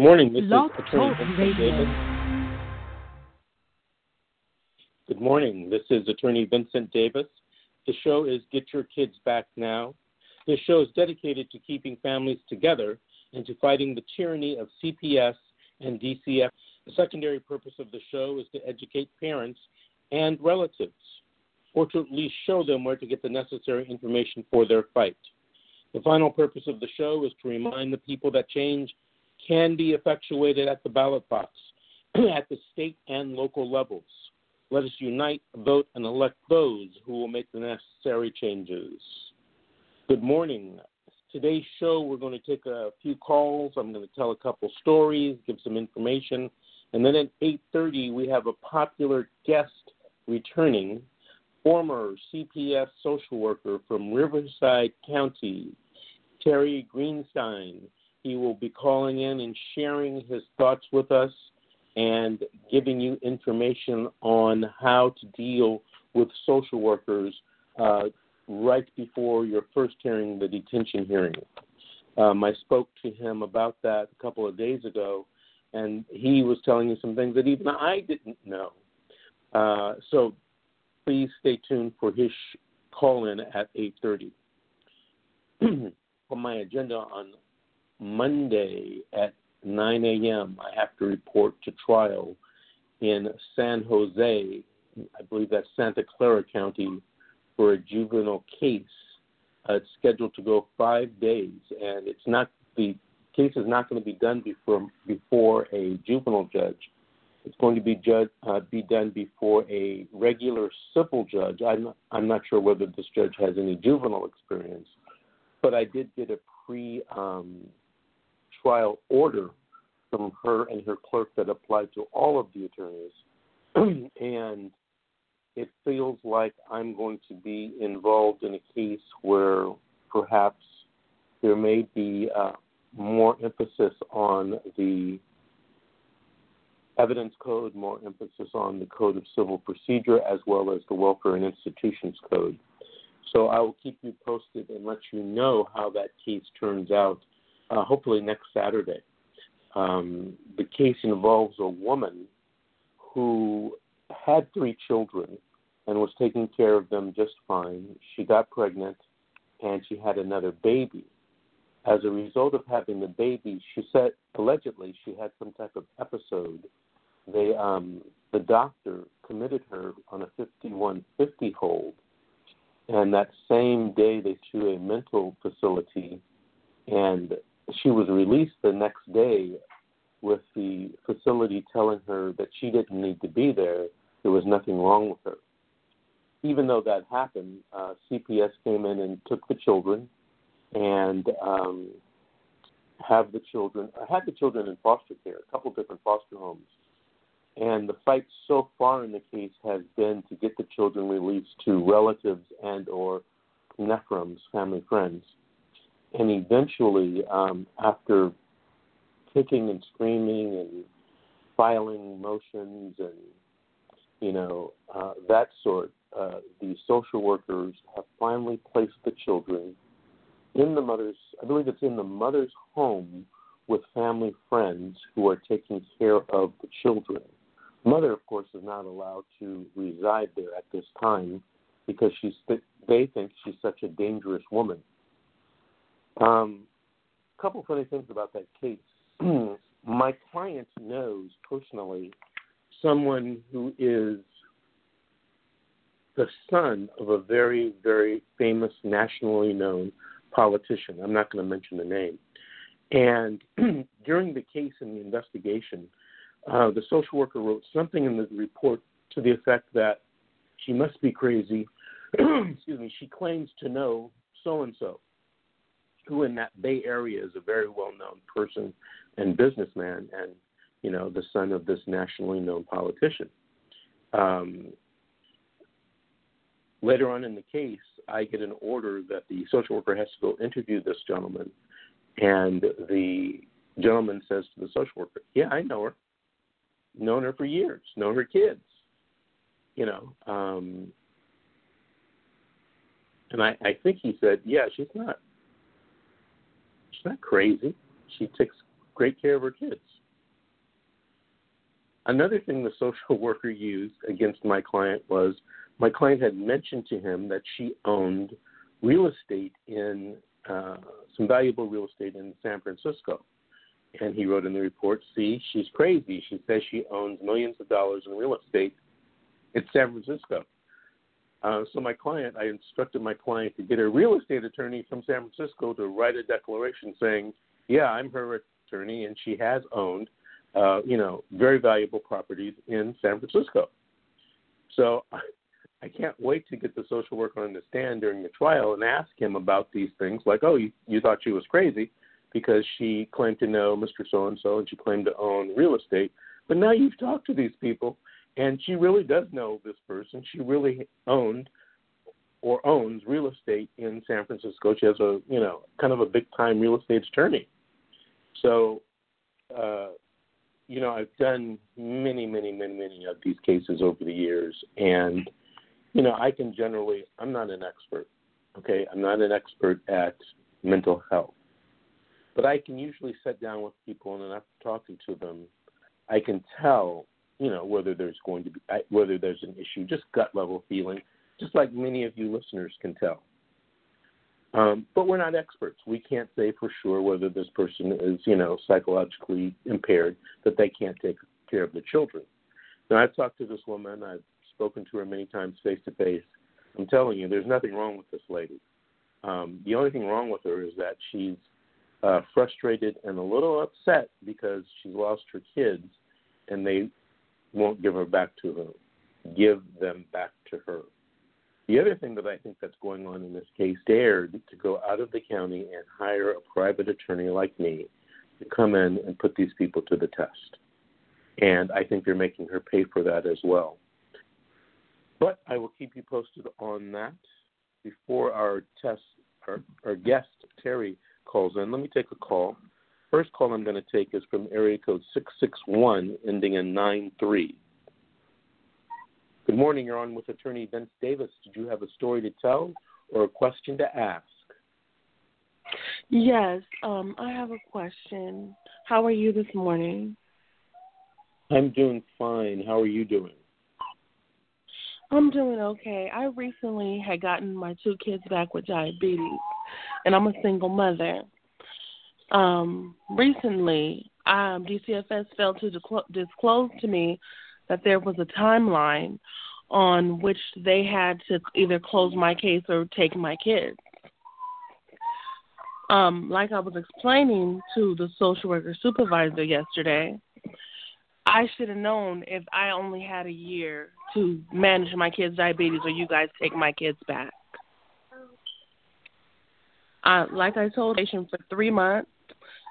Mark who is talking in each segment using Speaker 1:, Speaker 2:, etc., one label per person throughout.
Speaker 1: morning. This
Speaker 2: Blog
Speaker 1: is Attorney Vincent. Davis. Good morning. This is Attorney Vincent Davis. The show is Get Your Kids Back Now. This show is dedicated to keeping families together and to fighting the tyranny of CPS and DCFS. The secondary purpose of the show is to educate parents and relatives, or to at least show them where to get the necessary information for their fight. The final purpose of the show is to remind the people that change can be effectuated at the ballot box, at the state and local levels. Let us unite, vote, and elect those who will make the necessary changes. Good morning. Today's show, we're going to take a few calls. I'm going to tell a couple stories, give some information, and then at 8:30 we have a popular guest returning, former CPS social worker from Riverside County, Terry Greenstein. He will be calling in and sharing his thoughts with us and giving you information on how to deal with social workers uh, right before your first hearing, the detention hearing. Um, I spoke to him about that a couple of days ago, and he was telling me some things that even I didn't know. Uh, so please stay tuned for his sh- call in at 8:30. on my agenda on Monday at 9 a.m., I have to report to trial in San Jose, I believe that's Santa Clara County, for a juvenile case. Uh, it's scheduled to go five days, and it's not the case is not going to be done before before a juvenile judge. It's going to be judge, uh, be done before a regular civil judge. I'm not, I'm not sure whether this judge has any juvenile experience, but I did get a pre um, trial order from her and her clerk that applied to all of the attorneys, and it feels like I'm going to be involved in a case where perhaps there may be uh, more emphasis on the evidence code, more emphasis on the code of civil procedure, as well as the welfare and institutions code. So I will keep you posted and let you know how that case turns out, uh, hopefully next Saturday. Um, the case involves a woman who had three children and was taking care of them just fine. She got pregnant and she had another baby. As a result of having the baby, she said allegedly she had some type of episode. They um, the doctor committed her on a 5150 hold, and that same day they to a mental facility, and she was released the next day with the facility telling her that she didn't need to be there. There was nothing wrong with her. Even though that happened, uh, CPS came in and took the children and um, have the children. Had the children in foster care, a couple different foster homes. And the fight so far in the case has been to get the children released to relatives and or NREFMs, family friends. And eventually, um, after kicking and screaming and filing motions and you know uh, that sort, uh, the social workers have finally placed the children in the mother's. I believe it's in the mother's home with family friends who are taking care of the children. Mother, of course, is not allowed to reside there at this time because she's. They think she's such a dangerous woman. Um, a couple of funny things about that case. My client knows personally someone who is the son of a very, very famous, nationally known politician. I'm not going to mention the name. And during the case and the investigation, uh, the social worker wrote something in the report to the effect that she must be crazy. Excuse me. She claims to know so and so, who in that Bay Area is a very well known person and businessman, and you know the son of this nationally known politician. Um, later on in the case, I get an order that the social worker has to go interview this gentleman, and the gentleman says to the social worker, "Yeah, I know her. Known her for years. Known her kids. You know." Um, and I, I think he said, "Yeah, she's not. She's not crazy. She takes great care of her kids. Another thing the social worker used against my client was my client had mentioned to him that she owned real estate in uh, some valuable real estate in San Francisco. And he wrote in the report, see, she's crazy. She says she owns millions of dollars in real estate in San Francisco. Uh, so my client, I instructed my client to get a real estate attorney from San Francisco to write a declaration saying, yeah, I'm her attorney, and she has owned, uh, you know, very valuable properties in San Francisco. So I can't wait to get the social worker on the stand during the trial and ask him about these things, like, oh, you, you thought she was crazy because she claimed to know Mr. So and so and she claimed to own real estate. But now you've talked to these people and she really does know this person. She really owned or owns real estate in San Francisco. She has a, you know, kind of a big time real estate attorney. So, uh, you know, I've done many, many, many, many of these cases over the years, and you know, I can generally, I'm not an expert, okay? I'm not an expert at mental health. But I can usually sit down with people and after talking to them, I can tell, you know, whether there's going to be, whether there's an issue, just gut level feeling, just like many of you listeners can tell. Um, but we're not experts. We can't say for sure whether this person is, you know, psychologically impaired, that they can't take care of the children. Now, I've talked to this woman. I've spoken to her many times face to face. I'm telling you, there's nothing wrong with this lady. Um, the only thing wrong with her is that she's uh, frustrated and a little upset because she's lost her kids and they won't give her back to her. Give them back to her. The other thing that I think that's going on in this case, dared to go out of the county and hire a private attorney like me to come in and put these people to the test. And I think they're making her pay for that as well. But I will keep you posted on that before our test our, our guest Terry calls in. Let me take a call. First call I'm going to take is from area code six six one ending in nine three. Good morning. You're on with Attorney Vince Davis. Did you have a story to tell or a question to ask?
Speaker 2: Yes, um, I have a question. How are you this morning?
Speaker 1: I'm doing fine. How are you doing?
Speaker 2: I'm doing okay. I recently had gotten my two kids back with diabetes, and I'm a single mother. Um, recently, um, DCFS failed to disclose to me that there was a timeline on which they had to either close my case or take my kids. Um, like I was explaining to the social worker supervisor yesterday, I should have known if I only had a year to manage my kids' diabetes or you guys take my kids back. Uh, like I told the patient for three months,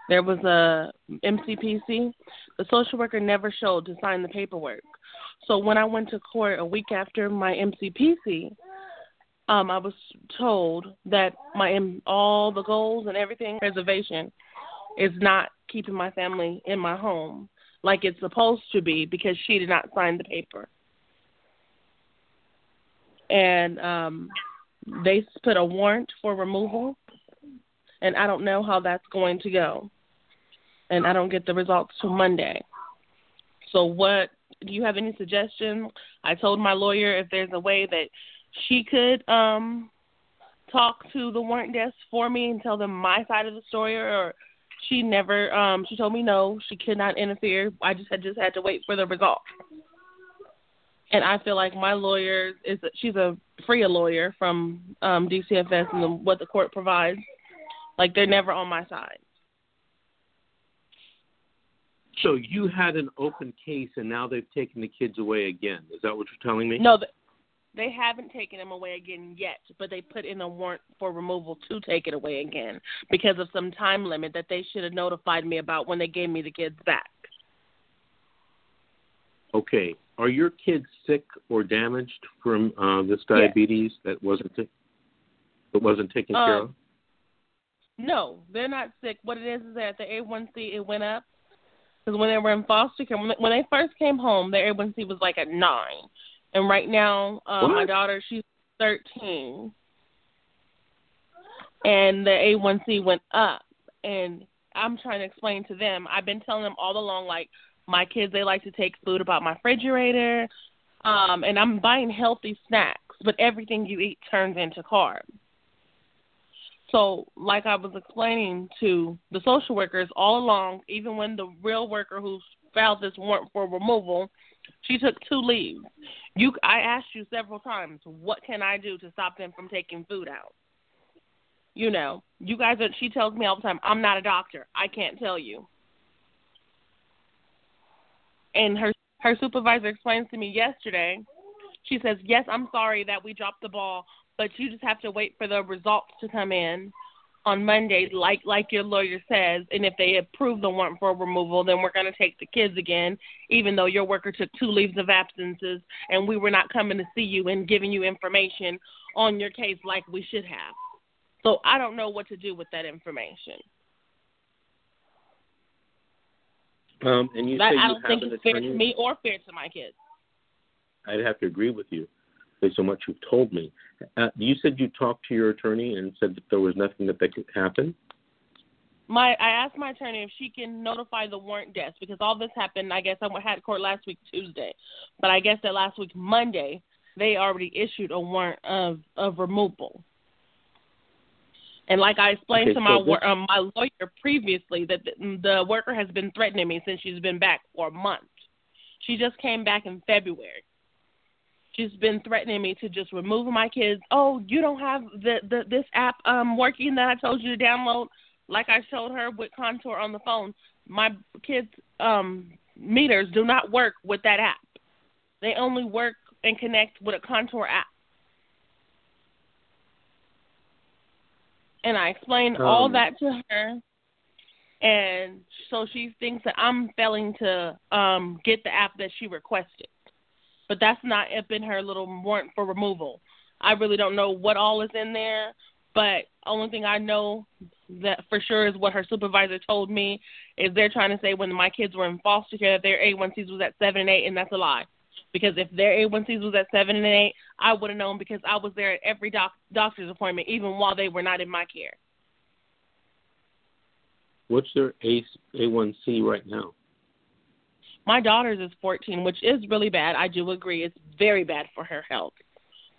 Speaker 2: there was a MCPC. The social worker never showed to sign the paperwork. So when I went to court a week after my MCPC, um, I was told that my all the goals and everything reservation is not keeping my family in my home like it's supposed to be because she did not sign the paper. And um, they put a warrant for removal, and I don't know how that's going to go. And I don't get the results till Monday. So, what do you have any suggestion? I told my lawyer if there's a way that she could um, talk to the warrant desk for me and tell them my side of the story, or she never um she told me no, she could not interfere. I just had just had to wait for the result. And I feel like my lawyer is she's a free lawyer from um DCFS and the, what the court provides. Like they're never on my side.
Speaker 1: So you had an open case and now they've taken the kids away again. Is that what you're telling me?
Speaker 2: No, they haven't taken them away again yet, but they put in a warrant for removal to take it away again because of some time limit that they should have notified me about when they gave me the kids back.
Speaker 1: Okay. Are your kids sick or damaged from uh, this diabetes yes. that wasn't t- that wasn't taken uh, care of?
Speaker 2: No, they're not sick. What it is is that the A1C it went up because when they were in foster care, when they first came home, their A1C was like at nine. And right now, uh, my daughter she's 13, and the A1C went up, and I'm trying to explain to them. I've been telling them all along, like my kids, they like to take food about my refrigerator, um, and I'm buying healthy snacks, but everything you eat turns into carbs. So, like I was explaining to the social workers all along, even when the real worker who filed this warrant for removal, she took two leaves. You, I asked you several times, what can I do to stop them from taking food out? You know, you guys. Are, she tells me all the time, I'm not a doctor. I can't tell you. And her her supervisor explains to me yesterday. She says, "Yes, I'm sorry that we dropped the ball, but you just have to wait for the results to come in on Monday, like like your lawyer says. And if they approve the warrant for removal, then we're going to take the kids again, even though your worker took two leaves of absences and we were not coming to see you and giving you information on your case like we should have. So I don't know what to do with that information.
Speaker 1: Um, and you
Speaker 2: that,
Speaker 1: say you
Speaker 2: I don't think it's fair to me or fair to my kids.
Speaker 1: I'd have to agree with you based on what you've told me. Uh, you said you talked to your attorney and said that there was nothing that that could happen.
Speaker 2: My I asked my attorney if she can notify the warrant desk because all this happened. I guess I had court last week Tuesday, but I guess that last week Monday they already issued a warrant of of removal. And like I explained
Speaker 1: Okay,
Speaker 2: to my
Speaker 1: so this-
Speaker 2: um, my lawyer previously, that the, the worker has been threatening me since she's been back for a month. She just came back in February. She's been threatening me to just remove my kids. Oh, you don't have the, the this app um working that I told you to download. Like I showed her with Contour on the phone, my kids' um meters do not work with that app. They only work and connect with a Contour app. and I explained all
Speaker 1: Um,
Speaker 2: that to her, and so she thinks that I'm failing to um get the app that she requested, but that's not up in her little warrant for removal. I really don't know what all is in there, but only thing I know that for sure is what her supervisor told me is they're trying to say when my kids were in foster care that their A1Cs was at seven and eight, and that's a lie. Because if their A1Cs was at seven and eight, I would have known because I was there at every doc- doctor's appointment, even while they were not in my care.
Speaker 1: What's their A A1C right now?
Speaker 2: My daughter's is 14, which is really bad. I do agree. It's very bad for her health.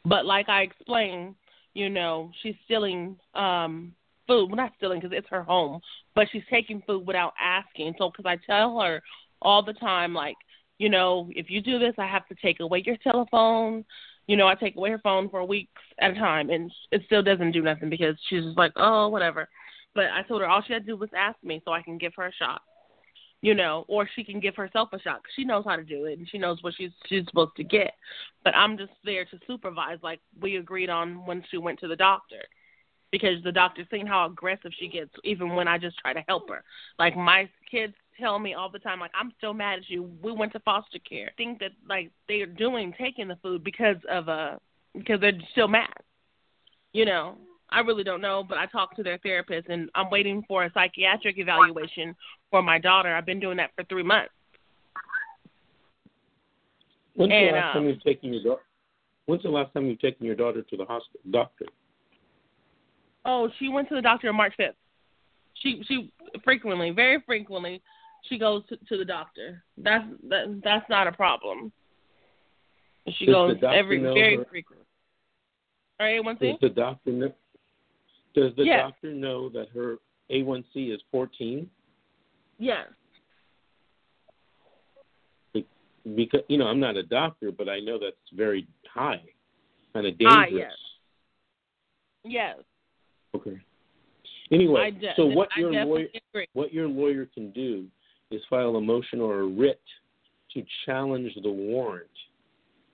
Speaker 2: But like I explained, you know, she's stealing um food. Well, not stealing because it's her home, but she's taking food without asking. So, because I tell her all the time, like, you know, if you do this, I have to take away your telephone. You know, I take away her phone for weeks at a time, and it still doesn't do nothing because she's just like, oh, whatever. But I told her all she had to do was ask me so I can give her a shot. You know, or she can give herself a shot she knows how to do it and she knows what she's she's supposed to get. But I'm just there to supervise, like we agreed on when she went to the doctor, because the doctor's seen how aggressive she gets, even when I just try to help her. Like my kids tell me all the time, like I'm still mad at you. We went to foster care. Think that like they are doing taking the food because of uh because they're still mad. You know, I really don't know, but I talked to their therapist and I'm waiting for a psychiatric evaluation for my daughter. I've been doing that for three months.
Speaker 1: When's
Speaker 2: And,
Speaker 1: the last time
Speaker 2: um,
Speaker 1: you've taken your daughter? When's the last time you've taken your daughter to the hospital doctor?
Speaker 2: Oh, she went to the doctor on March fifth. She she frequently, very frequently, she goes to, to the doctor. That's that that's not a problem. She
Speaker 1: Does
Speaker 2: goes every very
Speaker 1: her-
Speaker 2: frequently. All right, one thing.
Speaker 1: Does the doctor know? Does the
Speaker 2: Yes.
Speaker 1: doctor know that her A1C is 14?
Speaker 2: Yes.
Speaker 1: Because you know, I'm not a doctor, but I know that's very high, kind of
Speaker 2: High, ah,
Speaker 1: dangerous.
Speaker 2: yes. Yes.
Speaker 1: Okay. Anyway,
Speaker 2: de-
Speaker 1: so what
Speaker 2: I
Speaker 1: your lawyer
Speaker 2: agree.
Speaker 1: what your lawyer can do is file a motion or a writ to challenge the warrant,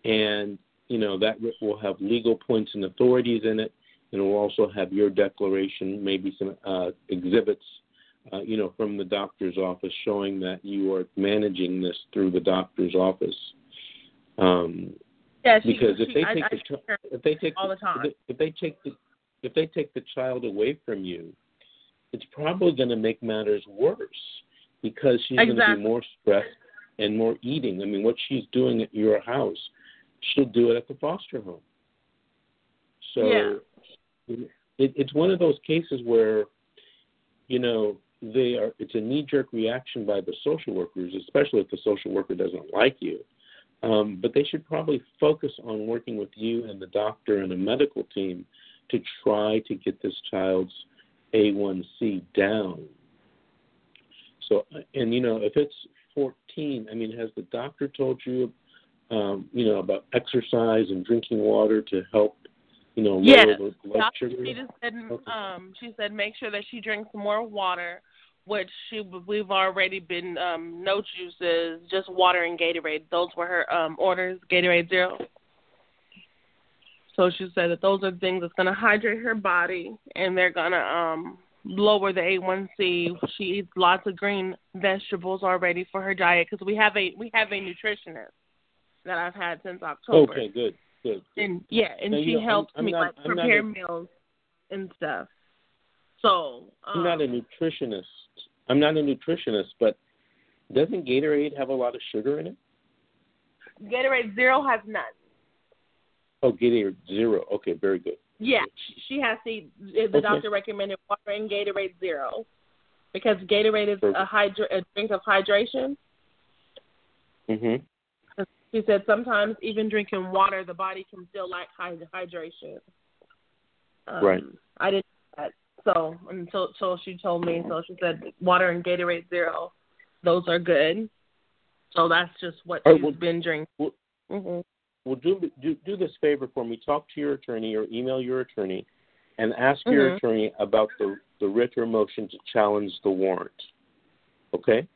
Speaker 1: and you know that writ will have legal points and authorities in it, and we'll also have your declaration, maybe some uh, exhibits, uh, you know, from the doctor's office showing that you are managing this through the doctor's office. Um,
Speaker 2: Yeah, she,
Speaker 1: because if
Speaker 2: she,
Speaker 1: they
Speaker 2: I,
Speaker 1: take
Speaker 2: I
Speaker 1: the if they take
Speaker 2: all the time.
Speaker 1: if they, if they take the if they take the child away from you, it's probably going to make matters worse because she's going to be more stressed and more eating. I mean, what she's doing at your house, she'll do it at the foster home. So
Speaker 2: Yeah.
Speaker 1: It, it's one of those cases where, you know, they are it's a knee jerk reaction by the social workers, especially if the social worker doesn't like you. Um, but they should probably focus on working with you and the doctor and the medical team to try to get this child's A1C down. So, and you know, if it's 14, I mean, has the doctor told you, um, you know, about exercise and drinking water to help, you know,
Speaker 2: yes. Doctor,
Speaker 1: sugar?
Speaker 2: she just said,
Speaker 1: Okay.
Speaker 2: um, she said make sure that she drinks more water, which she we've already been um, no juices, just water and Gatorade. Those were her um, orders, Gatorade Zero. So she said that those are things that's going to hydrate her body, and they're going to um, lower the A1C. She eats lots of green vegetables already for her diet because we have a we have a nutritionist that I've had since October.
Speaker 1: Okay, good, good.
Speaker 2: And yeah, and
Speaker 1: Now,
Speaker 2: she
Speaker 1: you know, I'm-
Speaker 2: helps
Speaker 1: I'm
Speaker 2: me
Speaker 1: not-
Speaker 2: like prepare
Speaker 1: a-
Speaker 2: meals and stuff. So um,
Speaker 1: I'm not a nutritionist. I'm not a nutritionist, but doesn't Gatorade have a lot of sugar in it?
Speaker 2: Gatorade Zero has none.
Speaker 1: Oh, Gatorade Zero. Okay, very good.
Speaker 2: Yeah, she- has to. The
Speaker 1: Okay.
Speaker 2: doctor recommended water and Gatorade Zero because Gatorade is a,
Speaker 1: Perfect.
Speaker 2: hydra- a drink of hydration.
Speaker 1: Mhm.
Speaker 2: She said sometimes even drinking water, the body can feel like hy- hydration. Um,
Speaker 1: Right.
Speaker 2: I didn't that. So until so she told me. So she said water and Gatorade Zero, those are good. So that's just what
Speaker 1: right,
Speaker 2: she's
Speaker 1: well-
Speaker 2: been drinking.
Speaker 1: well-
Speaker 2: hmm
Speaker 1: Well, do, do do this favor for me. Talk to your attorney or email your attorney, and ask your
Speaker 2: Mhm.
Speaker 1: attorney about the the writ or motion to challenge the warrant. Okay.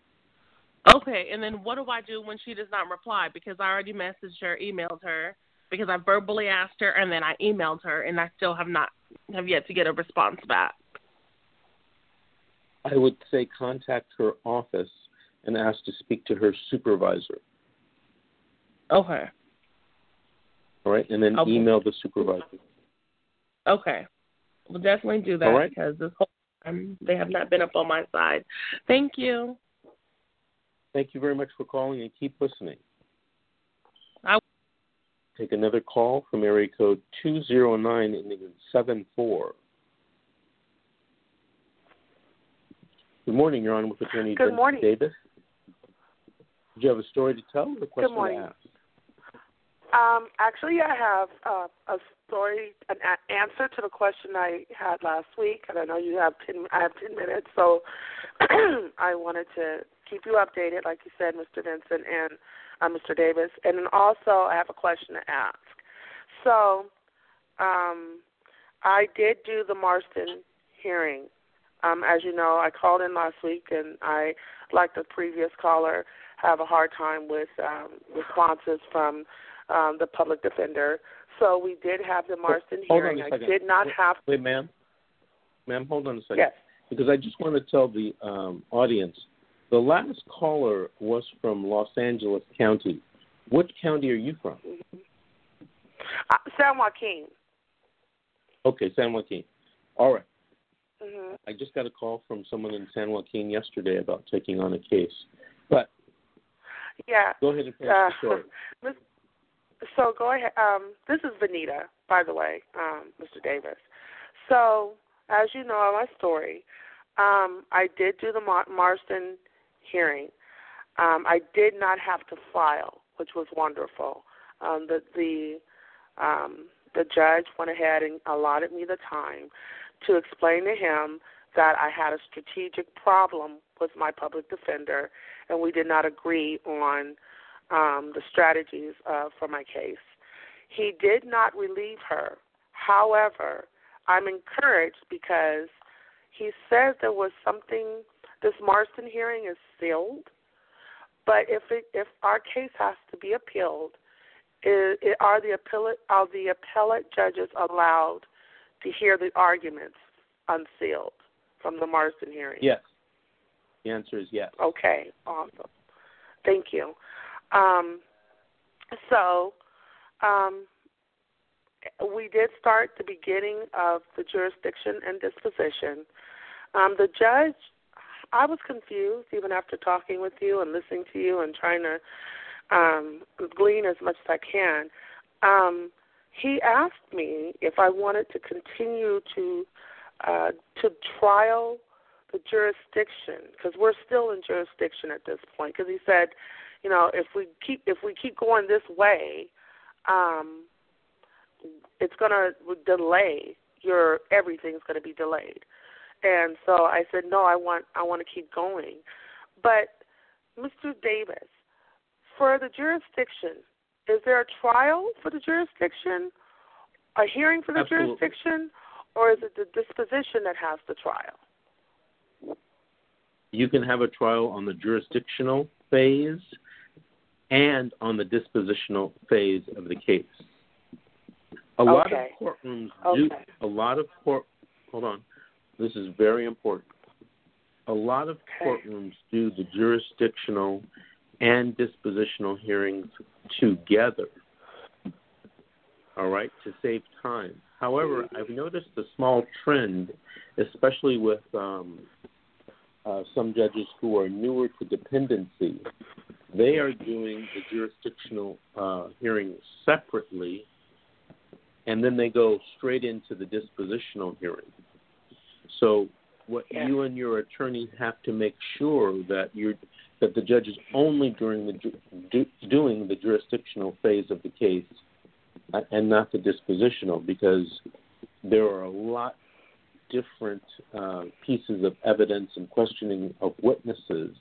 Speaker 2: Okay, and then what do I do when she does not reply? Because I already messaged her, emailed her, because I verbally asked her, and then I emailed her, and I still have not have yet to get a response back.
Speaker 1: I would say contact her office and ask to speak to her supervisor.
Speaker 2: Okay.
Speaker 1: All right, and then
Speaker 2: Okay.
Speaker 1: email the supervisor.
Speaker 2: Okay. We'll definitely do that
Speaker 1: right.
Speaker 2: because this whole time they have not been up on my side. Thank you.
Speaker 1: Thank you very much for calling and keep listening.
Speaker 2: I-
Speaker 1: Take another call from area code 209 ending 74. Good morning, You're on with Attorney
Speaker 3: Good
Speaker 1: Vincent
Speaker 3: morning.
Speaker 1: Davis. Do you have a story to tell or a question
Speaker 3: morning.
Speaker 1: to ask?
Speaker 3: Um, actually, I have uh, a story, an a- answer to the question I had last week, and I know you have ten. I have ten minutes, so I wanted to keep you updated, like you said, Mr. Vincent and uh, Mr. Davis, and then also I have a question to ask. So, um, I did do the Marsden hearing. Um, as you know, I called in last week, and I, like the previous caller, have a hard time with um, responses from um, the public defender. So we did have the Marsden
Speaker 1: Hold
Speaker 3: hearing. I did not have.
Speaker 1: Wait, ma'am. Ma'am, hold on a second.
Speaker 3: Yes.
Speaker 1: Because I just want to tell the um, audience the last caller was from Los Angeles County. What county are you from?
Speaker 3: Uh, San Joaquin.
Speaker 1: Okay, San Joaquin. All right.
Speaker 3: hmm
Speaker 1: I just got a call from someone in San Joaquin yesterday about taking on a case. But
Speaker 3: Yeah.
Speaker 1: go ahead and finish
Speaker 3: Uh,
Speaker 1: the story.
Speaker 3: Miss- so go ahead. Um, this is Vanita, by the way, um, Mr. Davis. So as you know my story, um, I did do the Mar- Marsden hearing. Um, I did not have to file, which was wonderful. Um, the the um, the judge went ahead and allotted me the time to explain to him that I had a strategic problem with my public defender, and we did not agree on um, the strategies uh, for my case. He did not relieve her. However, I'm encouraged because he says there was something. This Marsden hearing is sealed, but if it, if our case has to be appealed, is, are the appellate are the appellate judges allowed to hear the arguments unsealed from the Marsden hearing?
Speaker 1: Yes. The answer is yes.
Speaker 3: Okay, awesome. Thank you. Um, so, um, we did start the beginning of the jurisdiction and disposition. Um, the judge, I was confused even after talking with you and listening to you and trying to um, glean as much as I can. Um, he asked me if I wanted to continue to uh, to trial the jurisdiction because we're still in jurisdiction at this point. Because he said, you know, if we keep if we keep going this way, um, it's going to delay your everything's going to be delayed. And so I said, no, I want I want to keep going. But Mr. Davis, for the jurisdiction, is there a trial for the jurisdiction, a hearing for the
Speaker 1: Absolutely.
Speaker 3: jurisdiction, or is it the disposition that has the trial?
Speaker 1: You can have a trial on the jurisdictional phase and on the dispositional phase of the case. A lot of courtrooms
Speaker 3: Okay.
Speaker 1: do a lot of court hold on. This is very important. A lot of courtrooms do the jurisdictional and dispositional hearings together. All right, to save time. However, I've noticed a small trend, especially with um, uh, some judges who are newer to dependency. They are doing the jurisdictional uh, hearing separately, and then they go straight into the dispositional hearing. So, what
Speaker 3: Yes.
Speaker 1: you and your attorney have to make sure that you're that the judge is only during the do, doing the jurisdictional phase of the case and not the dispositional because there are a lot different uh, pieces of evidence and questioning of witnesses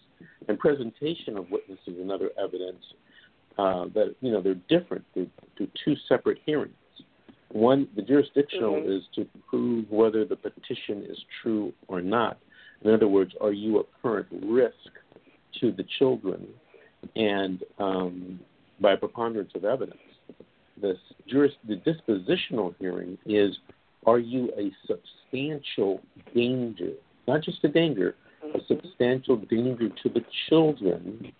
Speaker 1: and presentation of witnesses and other evidence uh, that you know they're different. They're, they're two separate hearings. One, the jurisdictional
Speaker 3: Mhm.
Speaker 1: is to prove whether the petition is true or not. In other words, are you a current risk to the children? And um, by preponderance of evidence, the, juris, the dispositional hearing is are you a substantial danger, not just a danger, a substantial danger to the children,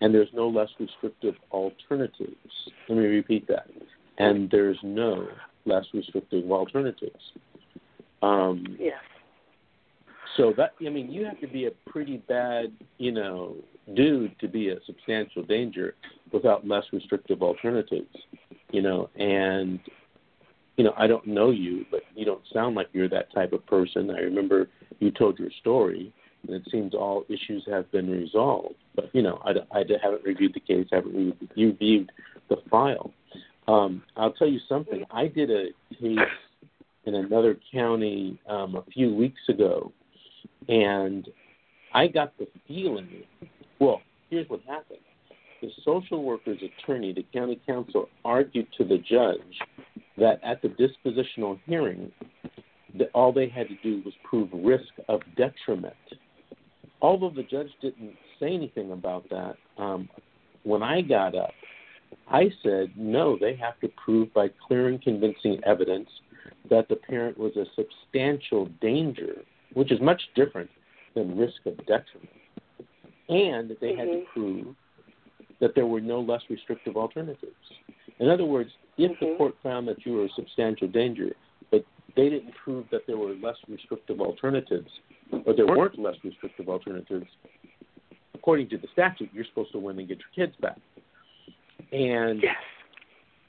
Speaker 1: and there's no less restrictive alternatives. Let me repeat that. And there's no less restrictive alternatives. Um,
Speaker 3: Yes.
Speaker 1: so that I mean, you have to be a pretty bad, you know, dude to be a substantial danger without less restrictive alternatives, you know. And you know, I don't know you, but you don't sound like you're that type of person. I remember you told your story, and it seems all issues have been resolved. But you know, I, I haven't reviewed the case, haven't reviewed, reviewed the file. Um, I'll tell you something. I did a case in another county um, a few weeks ago, and I got the feeling. Well, here's what happened. The social worker's attorney, the county counsel, argued to the judge that at the dispositional hearing, that all they had to do was prove risk of detriment. Although the judge didn't say anything about that, um, when I got up, I said, no, they have to prove by clear and convincing evidence that the parent was a substantial danger, which is much different than risk of detriment. And that they had to
Speaker 3: Mhm.
Speaker 1: prove that there were no less restrictive alternatives. In other words, if the
Speaker 3: Mhm.
Speaker 1: court found that you were a substantial danger, but they didn't prove that there were less restrictive alternatives, or there weren't less restrictive alternatives, according to the statute, you're supposed to win and get your kids back. And
Speaker 3: Yes.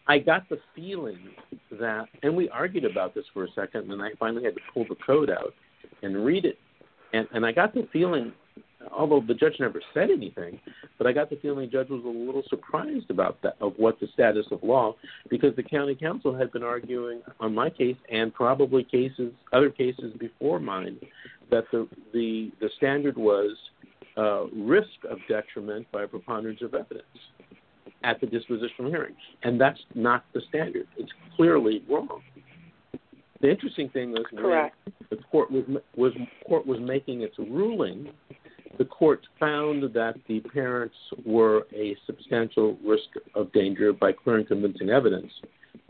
Speaker 1: I got the feeling that, and we argued about this for a second, and then I finally had to pull the code out and read it, and and I got the feeling, although the judge never said anything, but I got the feeling the judge was a little surprised about that of what the status of law, because the county counsel had been arguing on my case and probably cases other cases before mine that the the the standard was uh, risk of detriment by preponderance of evidence at the dispositional hearing, and that's not the standard. It's clearly wrong. The interesting thing was when
Speaker 3: Correct.
Speaker 1: the court was was court was making its ruling, the court found that the parents were a substantial risk of danger by clear and convincing evidence,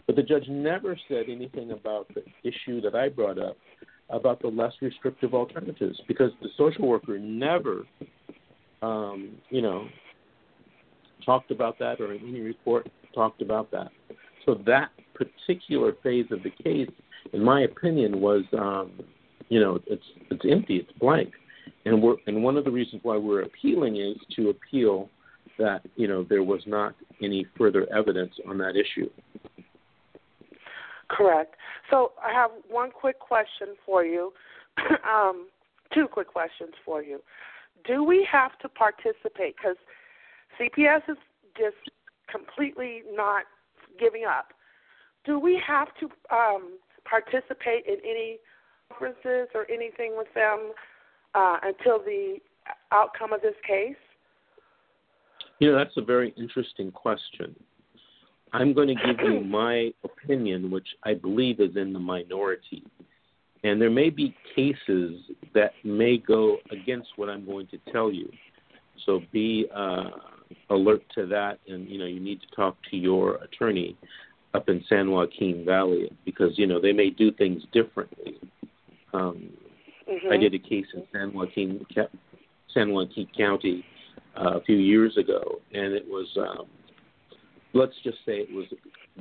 Speaker 1: but the judge never said anything about the issue that I brought up about the less restrictive alternatives because the social worker never, um, you know, talked about that or any report talked about that. So that particular phase of the case, in my opinion, was um, you know it's it's empty, it's blank, and we're and one of the reasons why we're appealing is to appeal that you know there was not any further evidence on that issue.
Speaker 3: Correct. So I have one quick question for you. um, two quick questions for you. Do we have to participate? Because CPS is just completely not giving up. Do we have to um, participate in any conferences or anything with them uh, until the outcome of this case?
Speaker 1: You know, that's a very interesting question. I'm going to give you my opinion, which I believe is in the minority. And there may be cases that may go against what I'm going to tell you. So be uh, alert to that, and you know you need to talk to your attorney up in San Joaquin Valley because you know they may do things differently. Um, mm-hmm. I did a case in San Joaquin, San Joaquin County uh, a few years ago, and it was um, let's just say it was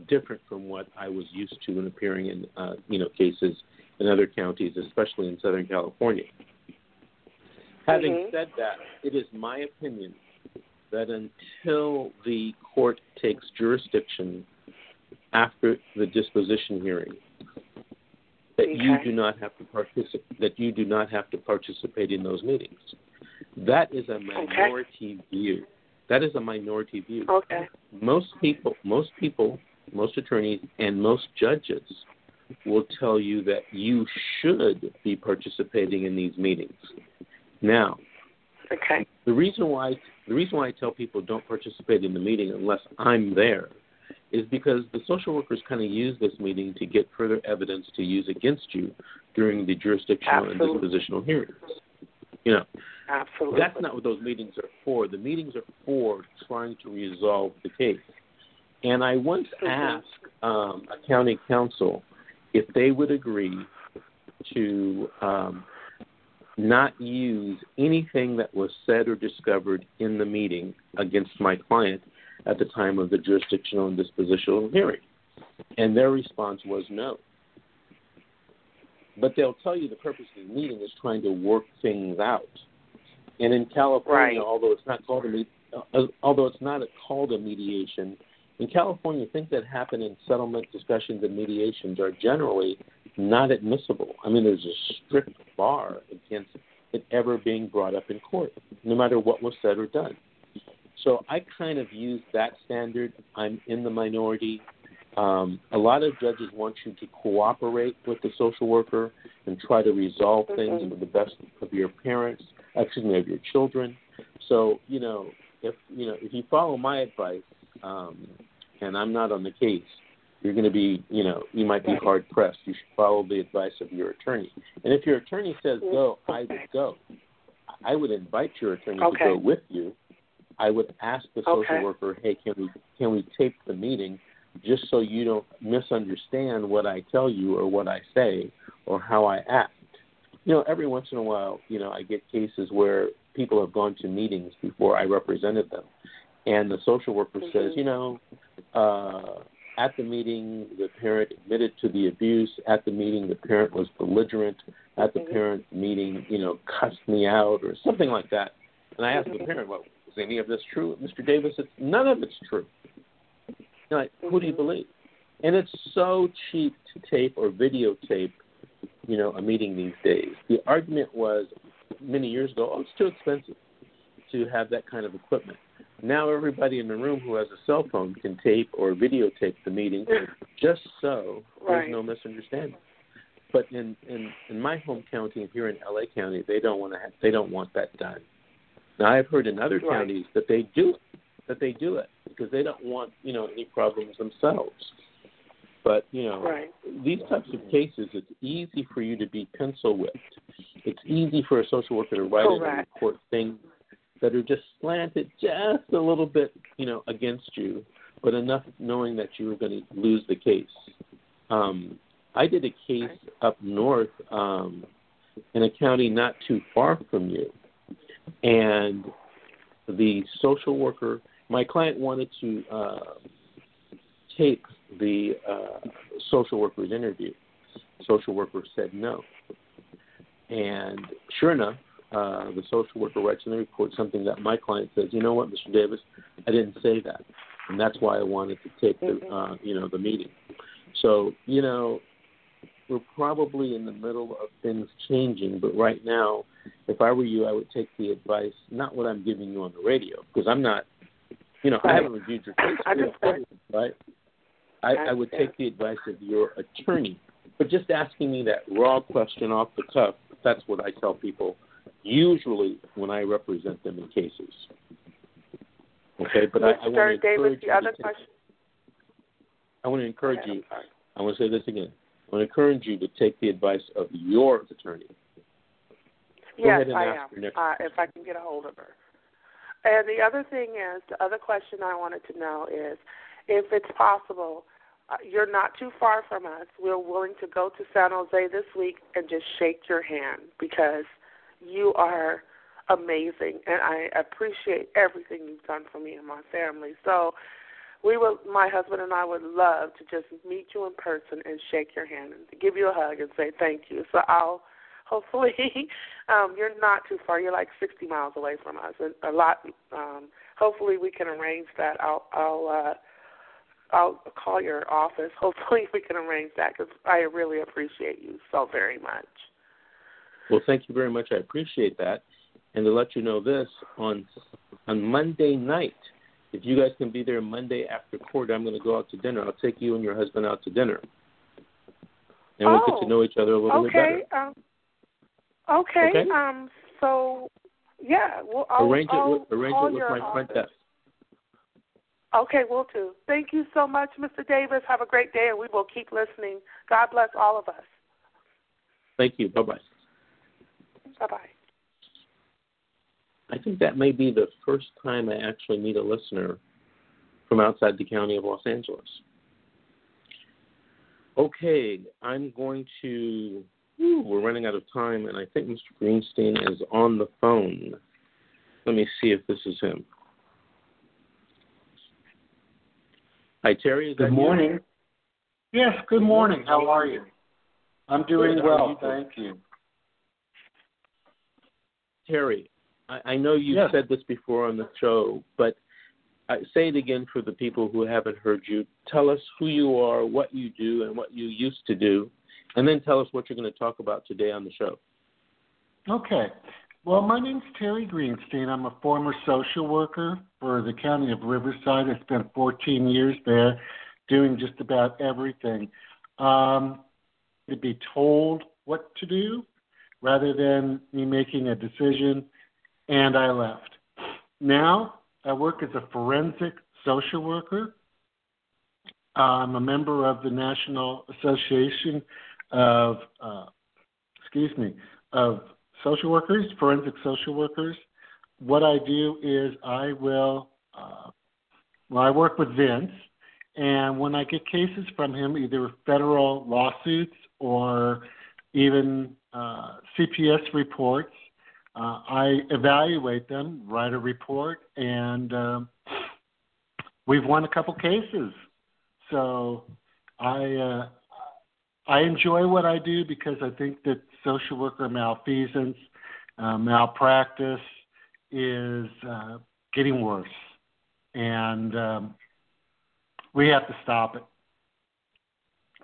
Speaker 1: different from what I was used to in appearing in uh, you know cases in other counties, especially in Southern California. Having
Speaker 3: mm-hmm.
Speaker 1: said that, it is my opinion that until the court takes jurisdiction after the disposition hearing, that
Speaker 3: okay.
Speaker 1: you do not have to participate. That you do not have to participate in those meetings. That is a minority
Speaker 3: okay.
Speaker 1: view. That is a minority view.
Speaker 3: Okay.
Speaker 1: Most people, most people, most attorneys, and most judges will tell you that you should be participating in these meetings. Now,
Speaker 3: okay.
Speaker 1: The reason why the reason why I tell people don't participate in the meeting unless I'm there is because the social workers kind of use this meeting to get further evidence to use against you during the jurisdictional
Speaker 3: Absolutely.
Speaker 1: and dispositional hearings. You know,
Speaker 3: Absolutely.
Speaker 1: that's not what those meetings are for. The meetings are for trying to resolve the case. And I once asked um, a county counsel if they would agree to um, not use anything that was said or discovered in the meeting against my client at the time of the jurisdictional and dispositional hearing. And their response was no. But they'll tell you the purpose of the meeting is trying to work things out. And in California,
Speaker 3: right.
Speaker 1: although it's not called a uh, although it's not a, called a mediation, in California, things that happen in settlement discussions and mediations are generally not admissible. I mean, there's a strict bar against it ever being brought up in court, no matter what was said or done. So I kind of use that standard. I'm in the minority. Um, a lot of judges want you to cooperate with the social worker and try to resolve things
Speaker 3: mm-hmm.
Speaker 1: the best of your parents, excuse me, of your children. So you know, if you know, if you follow my advice, um, and I'm not on the case, you're going to be, you know, you might be hard pressed. You should follow the advice of your attorney. And if your attorney says go, I would go. I would invite your attorney
Speaker 3: okay.
Speaker 1: to go with you. I would ask the social
Speaker 3: okay.
Speaker 1: worker, hey, can we can we tape the meeting just so you don't misunderstand what I tell you or what I say or how I act. You know, every once in a while, you know, I get cases where people have gone to meetings before I represented them, and the social worker
Speaker 3: mm-hmm.
Speaker 1: says, you know, uh, at the meeting, the parent admitted to the abuse. At the meeting, the parent was belligerent. At the
Speaker 3: mm-hmm.
Speaker 1: parent meeting, you know, cussed me out or something like that. And I asked
Speaker 3: mm-hmm.
Speaker 1: the parent, well, is any of this true, Mr. Davis? It's, none of it's true. Like,
Speaker 3: mm-hmm.
Speaker 1: who do you believe? And it's so cheap to tape or videotape, you know, a meeting these days. The argument was many years ago, oh, it's too expensive to have that kind of equipment. Now everybody in the room who has a cell phone can tape or videotape the meeting just so
Speaker 3: right.
Speaker 1: there's no misunderstanding. But in, in in my home county here in LA County, they don't want to have, they don't want that done. Now I've heard in other
Speaker 3: right.
Speaker 1: counties that they do it, that they do it because they don't want you know any problems themselves. But you know
Speaker 3: right.
Speaker 1: these types of cases, it's easy for you to be pencil whipped. It's easy for a social worker to write in a report things that are just slanted just a little bit, you know, against you, but enough knowing that you were going to lose the case. Um, I did a case up north um, in a county not too far from you, and the social worker, my client wanted to uh, tape the uh, social worker's interview. Social worker said no, and sure enough, uh, the social worker writes in the report something that my client says, you know what, Mr. Davis, I didn't say that, and that's why I wanted to take the,
Speaker 3: Mm-hmm.
Speaker 1: uh, you know, the meeting. So, you know, we're probably in the middle of things changing, but right now, if I were you, I would take the advice, not what I'm giving you on the radio, because I'm not, you know. I haven't reviewed your case,
Speaker 3: I
Speaker 1: right? I, I would take the advice of your attorney, but just asking me that raw question off the cuff, that's what I tell people usually when I represent them in cases. Okay, but I, I want to
Speaker 3: Davis,
Speaker 1: encourage
Speaker 3: the
Speaker 1: you.
Speaker 3: Other
Speaker 1: to,
Speaker 3: question.
Speaker 1: I want to encourage
Speaker 3: Okay,
Speaker 1: you.
Speaker 3: I'm sorry.
Speaker 1: I want to say this again. I want to encourage you to take the advice of your attorney. Go
Speaker 3: Yes, I am. Uh, if I can get a hold of her. And the other thing is, the other question I wanted to know is, if it's possible, uh, you're not too far from us. We're willing to go to San Jose this week and just shake your hand because you are amazing, and I appreciate everything you've done for me and my family. So, we would, my husband and I would love to just meet you in person and shake your hand and give you a hug and say thank you. So I'll hopefully um you're not too far. You're like 60 miles away from us, and a lot. Um, hopefully we can arrange that. I'll I'll uh, I'll call your office. Hopefully we can arrange that because I really appreciate you so very much.
Speaker 1: Well, thank you very much. I appreciate that. And to let you know this, on on Monday night, if you guys can be there Monday after court, I'm going to go out to dinner. I'll take you and your husband out to dinner, and we'll get
Speaker 3: Oh,
Speaker 1: to know each other a little bit better.
Speaker 3: Um, okay.
Speaker 1: Okay.
Speaker 3: Um. So yeah. Well, I'll,
Speaker 1: arrange it
Speaker 3: I'll
Speaker 1: with arrange it with my
Speaker 3: office.
Speaker 1: front desk.
Speaker 3: Okay, we'll do. Thank you so much, Mr. Davis. Have a great day, and we will keep listening. God bless all of us.
Speaker 1: Thank you. Bye bye.
Speaker 3: Bye bye.
Speaker 1: I think that may be the first time I actually meet a listener from outside the county of Los Angeles. Okay, I'm going to. Ooh, we're running out of time, and I think Mr. Greenstein is on the phone. Let me see if this is him. Hi, Terry. Is that
Speaker 4: Good
Speaker 1: you?
Speaker 4: morning. Yes, good morning. How are you? I'm doing
Speaker 1: Good.
Speaker 4: Well,
Speaker 1: you
Speaker 4: thank you.
Speaker 1: Terry, I, I know you've
Speaker 4: Yes.
Speaker 1: said this before on the show, but I, say it again for the people who haven't heard you. Tell us who you are, what you do, and what you used to do, and then tell us what you're going to talk about today on the show.
Speaker 4: Okay. Well, my name's Terry Greenstein. I'm a former social worker for the county of Riverside. I spent 14 years there doing just about everything. Um, to be told what to do rather than me making a decision, and I left. Now I work as a forensic social worker. I'm a member of the National Association of, uh, excuse me, of social workers, forensic social workers. What I do is I will, uh, well, I work with Vince, and when I get cases from him, either federal lawsuits or even CPS reports, uh, I evaluate them, write a report, and um, we've won a couple cases. So I uh, I enjoy what I do because I think that social worker malfeasance, uh, malpractice is uh, getting worse, and um, we have to stop it.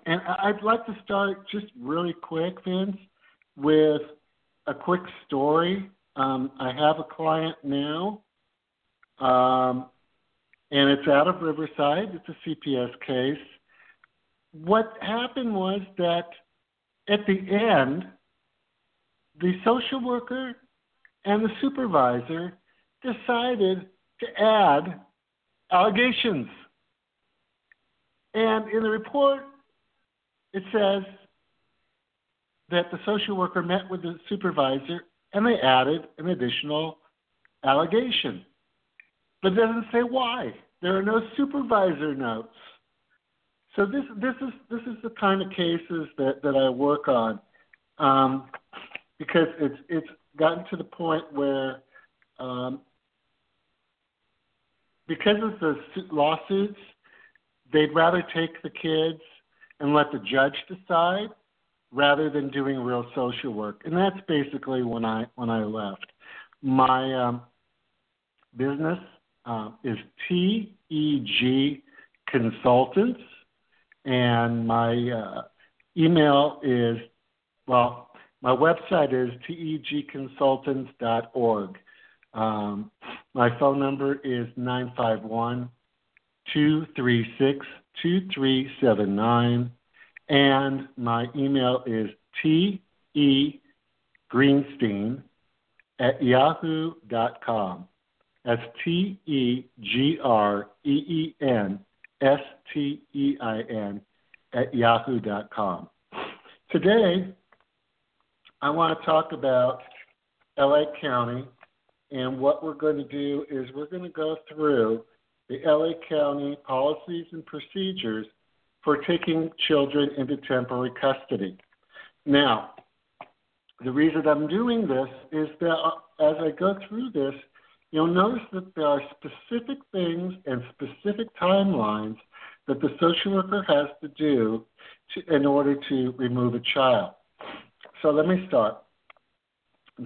Speaker 4: And I'd like to start just really quick, Vince, with a quick story. Um, I have a client now, um, and it's out of Riverside. It's a CPS case. What happened was that at the end, the social worker and the supervisor decided to add allegations. And in the report, it says that the social worker met with the supervisor and they added an additional allegation. But it doesn't say why. There are no supervisor notes. So this this is this is the kind of cases that, that I work on. Um, because it's it's gotten to the point where um, because of the su- lawsuits, they'd rather take the kids and let the judge decide rather than doing real social work. And that's basically when I when I left. My um, business uh, is TEG Consultants, and my uh, email is well My website is tegconsultants.org. Um, my phone number is 951 236 2379, and my email is te greenstein at yahoo.com. That's T E G R E E N S T E I N at yahoo.com. Today, I want to talk about LA County, and what we're going to do is we're going to go through the LA County policies and procedures for taking children into temporary custody. Now, the reason I'm doing this is that uh, as I go through this, you'll notice that there are specific things and specific timelines that the social worker has to do to, in order to remove a child. So let me start.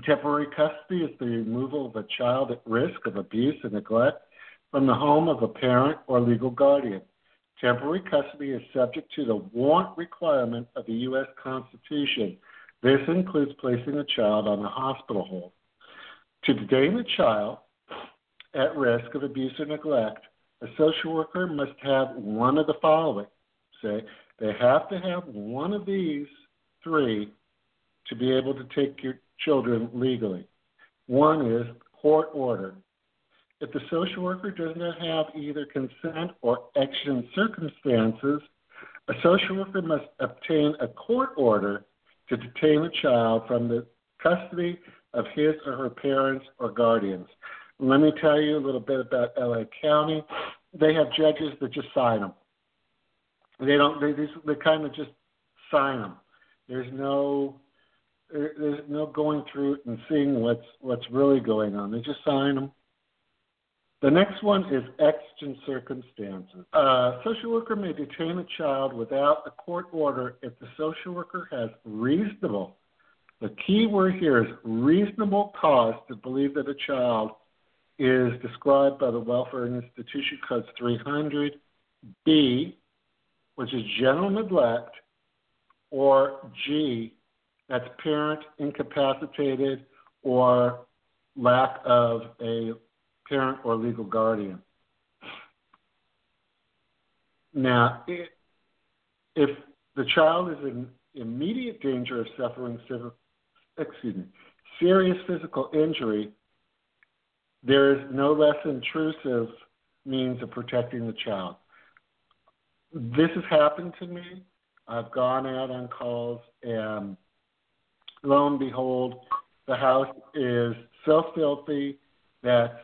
Speaker 4: Temporary custody is the removal of a child at risk of abuse and neglect from the home of a parent or legal guardian. Temporary custody is subject to the warrant requirement of the U.S. Constitution this includes placing a child on a hospital hold. To detain a child at risk of abuse or neglect, a social worker must have one of the following. Say, they have to have one of these three to be able to take your children legally. One is court order. If the social worker does not have either consent or exigent circumstances, a social worker must obtain a court order to detain a child from the custody of his or her parents or guardians. Let me tell you a little bit about LA County. They have judges that just sign them. They don't. They just, they kind of just sign them. There's no there's no going through it and seeing what's what's really going on. They just sign them. The next one is exigent circumstances. A social worker may detain a child without a court order if the social worker has reasonable, the key word here is reasonable cause to believe that a child is described by the Welfare Institution Code 300B, which is general neglect, or G, that's parent incapacitated or lack of a parent or legal guardian. Now, if the child is in immediate danger of suffering excuse me, serious physical injury, there is no less intrusive means of protecting the child. This has happened to me. I've gone out on calls, and lo and behold, the house is so filthy that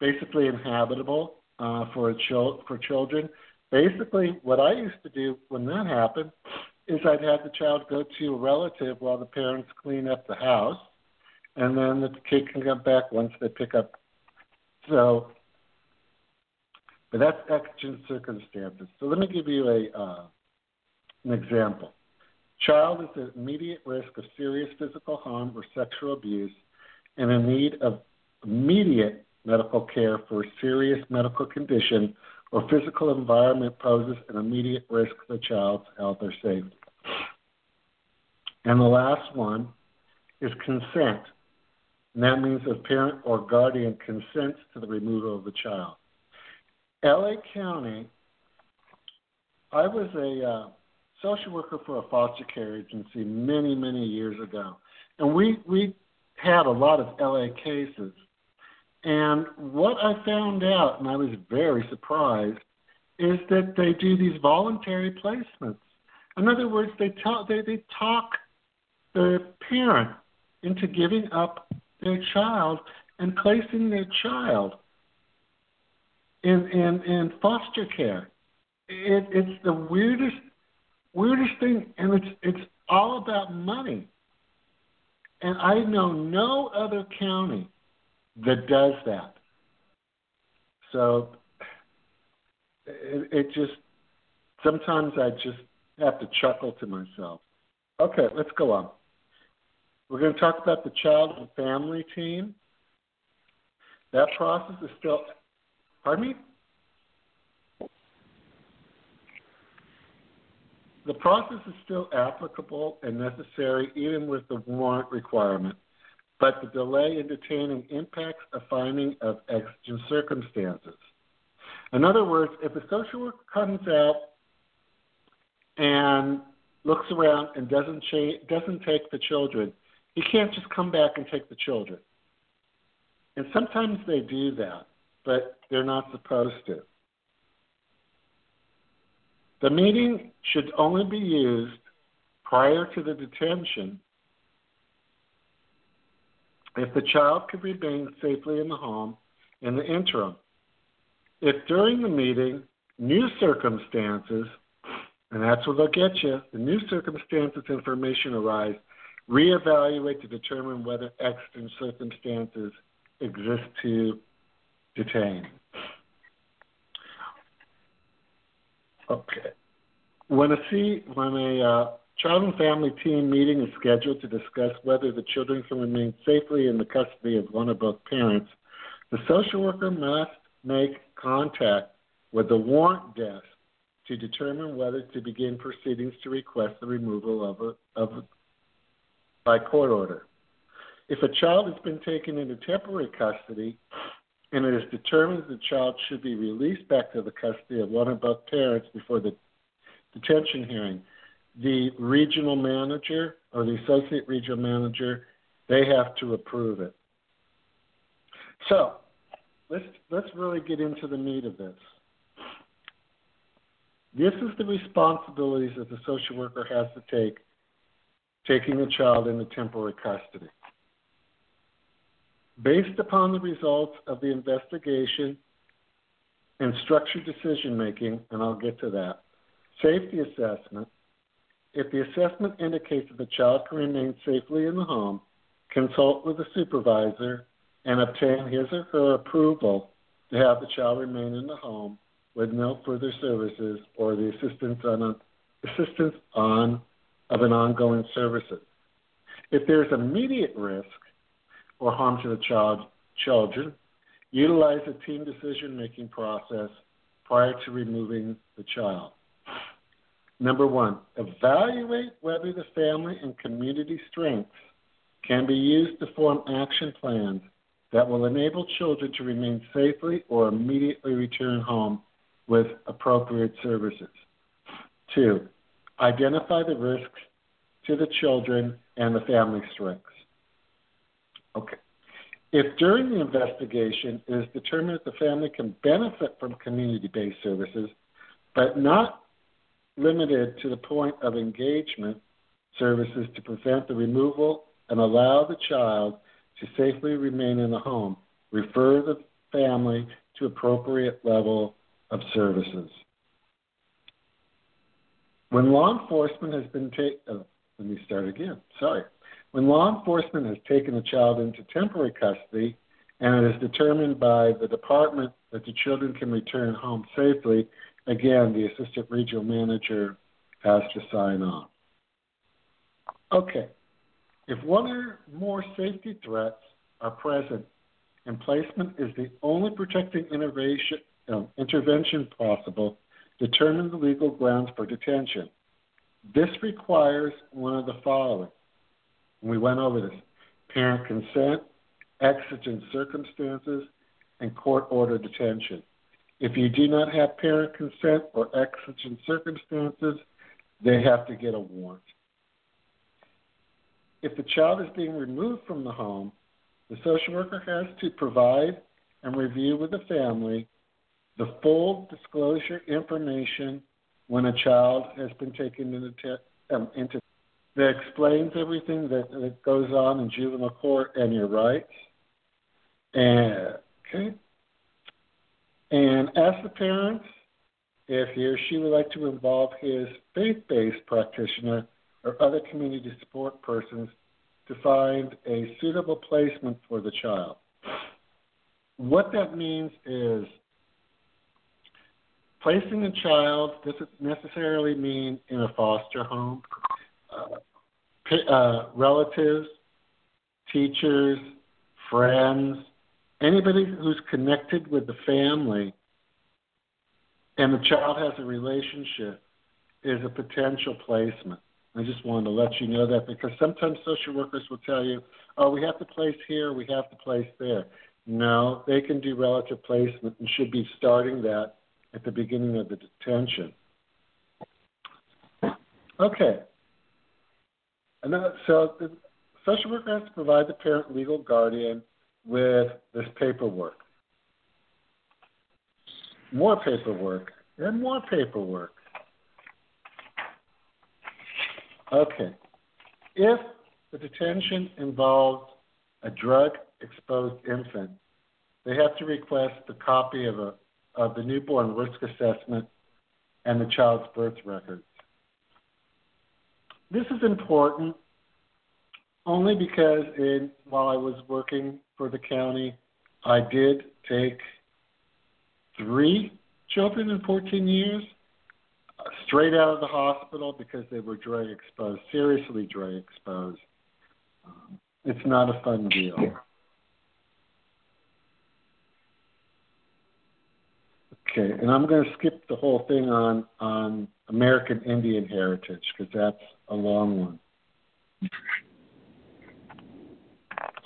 Speaker 4: basically inhabitable uh, for chil- for children. Basically, what I used to do when that happened is I'd have the child go to a relative while the parents clean up the house, and then the kid can come back once they pick up. So, but that's exigent circumstances. So let me give you a uh, an example. Child is at immediate risk of serious physical harm or sexual abuse and in need of immediate medical care for a serious medical condition or physical environment poses an immediate risk to the child's health or safety. And the last one is consent. And that means a parent or guardian consents to the removal of the child. LA County, I was a uh, social worker for a foster care agency many, many years ago. And we, we had a lot of LA cases and what I found out, and I was very surprised, is that they do these voluntary placements. In other words, they talk, they, they talk the parent into giving up their child and placing their child in in, in foster care. It, it's the weirdest weirdest thing, and it's it's all about money. And I know no other county that does that. So it, it just sometimes I just have to chuckle to myself. Okay, let's go on. We're going to talk about the child and family team. That process is still. Pardon me. The process is still applicable and necessary even with the warrant requirement, but the delay in detaining impacts a finding of exigent circumstances. In other words, if a social worker comes out and looks around and doesn't cha- doesn't take the children, he can't just come back and take the children. And sometimes they do that, but they're not supposed to. The meeting should only be used prior to the detention if the child could remain safely in the home in the interim. If during the meeting new circumstances, and that's what they'll get you, the new circumstances information arise, reevaluate to determine whether exigent circumstances exist to detain. Okay. When a, C, when a uh, child and family team meeting is scheduled to discuss whether the children can remain safely in the custody of one or both parents, the social worker must make contact with the warrant desk to determine whether to begin proceedings to request the removal of a, of by court order. If a child has been taken into temporary custody and it is determined the child should be released back to the custody of one or both parents before the detention hearing, the regional manager or the associate regional manager, they have to approve it. So let's let's really get into the meat of this. This is the responsibilities that the social worker has to take taking a child into temporary custody based upon the results of the investigation and structured decision making, and I'll get to that, safety assessment, if the assessment indicates that the child can remain safely in the home, consult with the supervisor and obtain his or her approval to have the child remain in the home with no further services or the assistance on a, assistance on of an ongoing services. If there is immediate risk, or harm to the child, children, utilize the team decision making process prior to removing the child. Number one, evaluate whether the family and community strengths can be used to form action plans that will enable children to remain safely or immediately return home with appropriate services. Two, identify the risks to the children and the family strengths. Okay. If during the investigation it is determined that the family can benefit from community based services, but not limited to the point of engagement services to prevent the removal and allow the child to safely remain in the home, refer the family to appropriate level of services. When law enforcement has been taken, oh, uh, let me start again. Sorry. When law enforcement has taken a child into temporary custody and it is determined by the department that the children can return home safely, again, the assistant regional manager has to sign on. Okay. If one or more safety threats are present and placement is the only protecting uh, intervention possible, determine the legal grounds for detention. This requires one of the following we went over this parent consent, exigent circumstances, and court order detention. If you do not have parent consent or exigent circumstances, they have to get a warrant. If the child is being removed from the home, the social worker has to provide and review with the family the full disclosure information when a child has been taken into, um, into that explains everything that, that goes on in juvenile court and your rights. And okay. And ask the parents if he or she would like to involve his faith-based practitioner or other community support persons to find a suitable placement for the child. What that means is placing a child doesn't necessarily mean in a foster home uh, uh, relatives, teachers, friends, anybody who's connected with the family and the child has a relationship is a potential placement. I just wanted to let you know that because sometimes social workers will tell you, oh, we have to place here, we have to place there. No, they can do relative placement and should be starting that at the beginning of the detention. Okay. And so the social worker has to provide the parent legal guardian with this paperwork. More paperwork and more paperwork. Okay. If the detention involves a drug exposed infant, they have to request a copy of, a, of the newborn risk assessment and the child's birth records. This is important only because in, while I was working for the county, I did take three children in 14 years straight out of the hospital because they were drug exposed, seriously drug exposed. Um, it's not a fun deal. Okay, and I'm going to skip the whole thing on on American Indian heritage because that's a long one.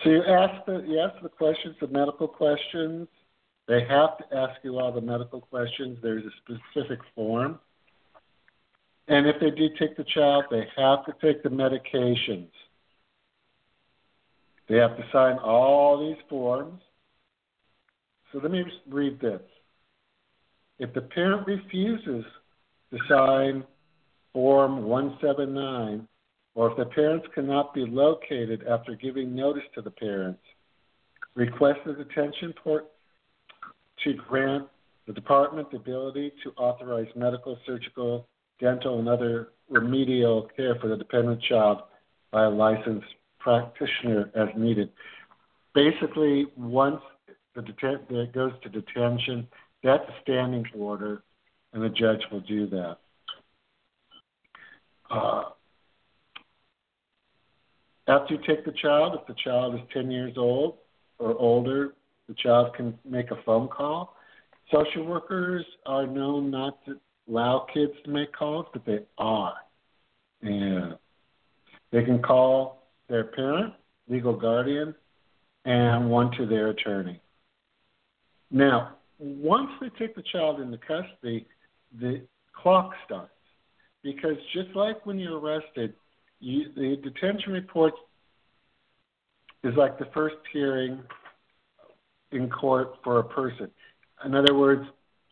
Speaker 4: So you ask the you ask the questions, the medical questions. They have to ask you all the medical questions. There's a specific form. And if they do take the child, they have to take the medications. They have to sign all these forms. So let me read this. If the parent refuses to sign Form 179, or if the parents cannot be located after giving notice to the parents, request the detention port to grant the department the ability to authorize medical, surgical, dental, and other remedial care for the dependent child by a licensed practitioner as needed. Basically, once the deten- it goes to detention, that's a standing order, and the judge will do that. Uh, after you take the child, if the child is 10 years old or older, the child can make a phone call. Social workers are known not to allow kids to make calls, but they are. And they can call their parent, legal guardian, and one to their attorney. Now, once they take the child into custody, the clock starts. Because just like when you're arrested, you, the detention report is like the first hearing in court for a person. In other words,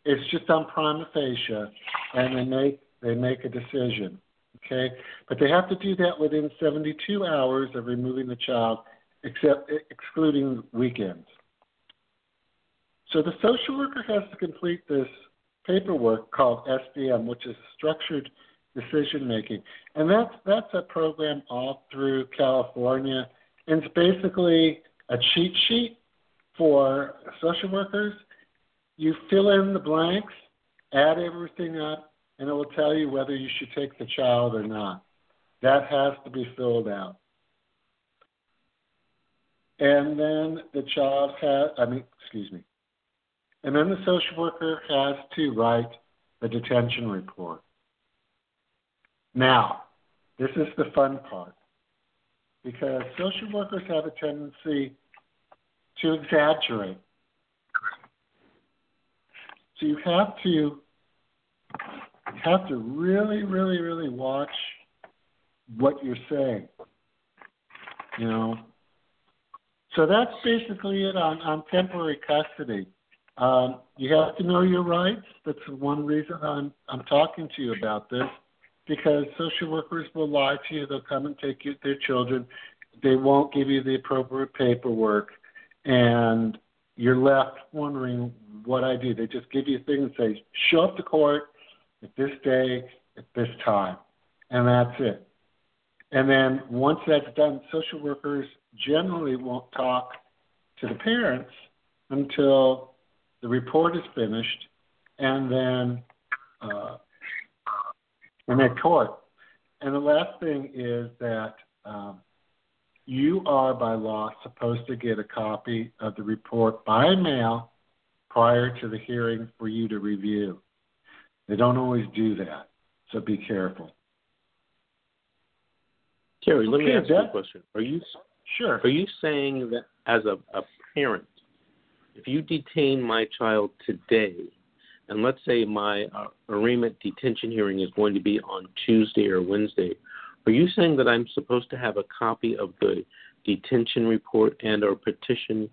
Speaker 4: it's just on prima facie, and they make they make a decision. Okay, but they have to do that within 72 hours of removing the child, except excluding weekends. So the social worker has to complete this paperwork called SDM, which is structured decision making, and that's that's a program all through California. And it's basically a cheat sheet for social workers you fill in the blanks, add everything up, and it will tell you whether you should take the child or not. That has to be filled out. And then the child has, I mean, excuse me. And then the social worker has to write the detention report. Now, this is the fun part because social workers have a tendency to exaggerate so you have to you have to really, really, really watch what you're saying. You know. So that's basically it on, on temporary custody. Um, you have to know your rights. That's one reason I'm I'm talking to you about this, because social workers will lie to you. They'll come and take you, their children. They won't give you the appropriate paperwork, and you're left wondering what I do. They just give you a thing and say, show up to court at this day, at this time. And that's it. And then once that's done, social workers generally won't talk to the parents until the report is finished and then uh, in at court. And the last thing is that um, you are by law supposed to get a copy of the report by mail prior to the hearing for you to review. They don't always do that. So be careful.
Speaker 1: Terry, let me
Speaker 4: Okay,
Speaker 1: ask you a question. Are you
Speaker 4: Sure.
Speaker 1: are you saying that as a, a parent, if you detain my child today, and let's say my uh, arraignment detention hearing is going to be on Tuesday or Wednesday, are you saying that I'm supposed to have a copy of the detention report and or petition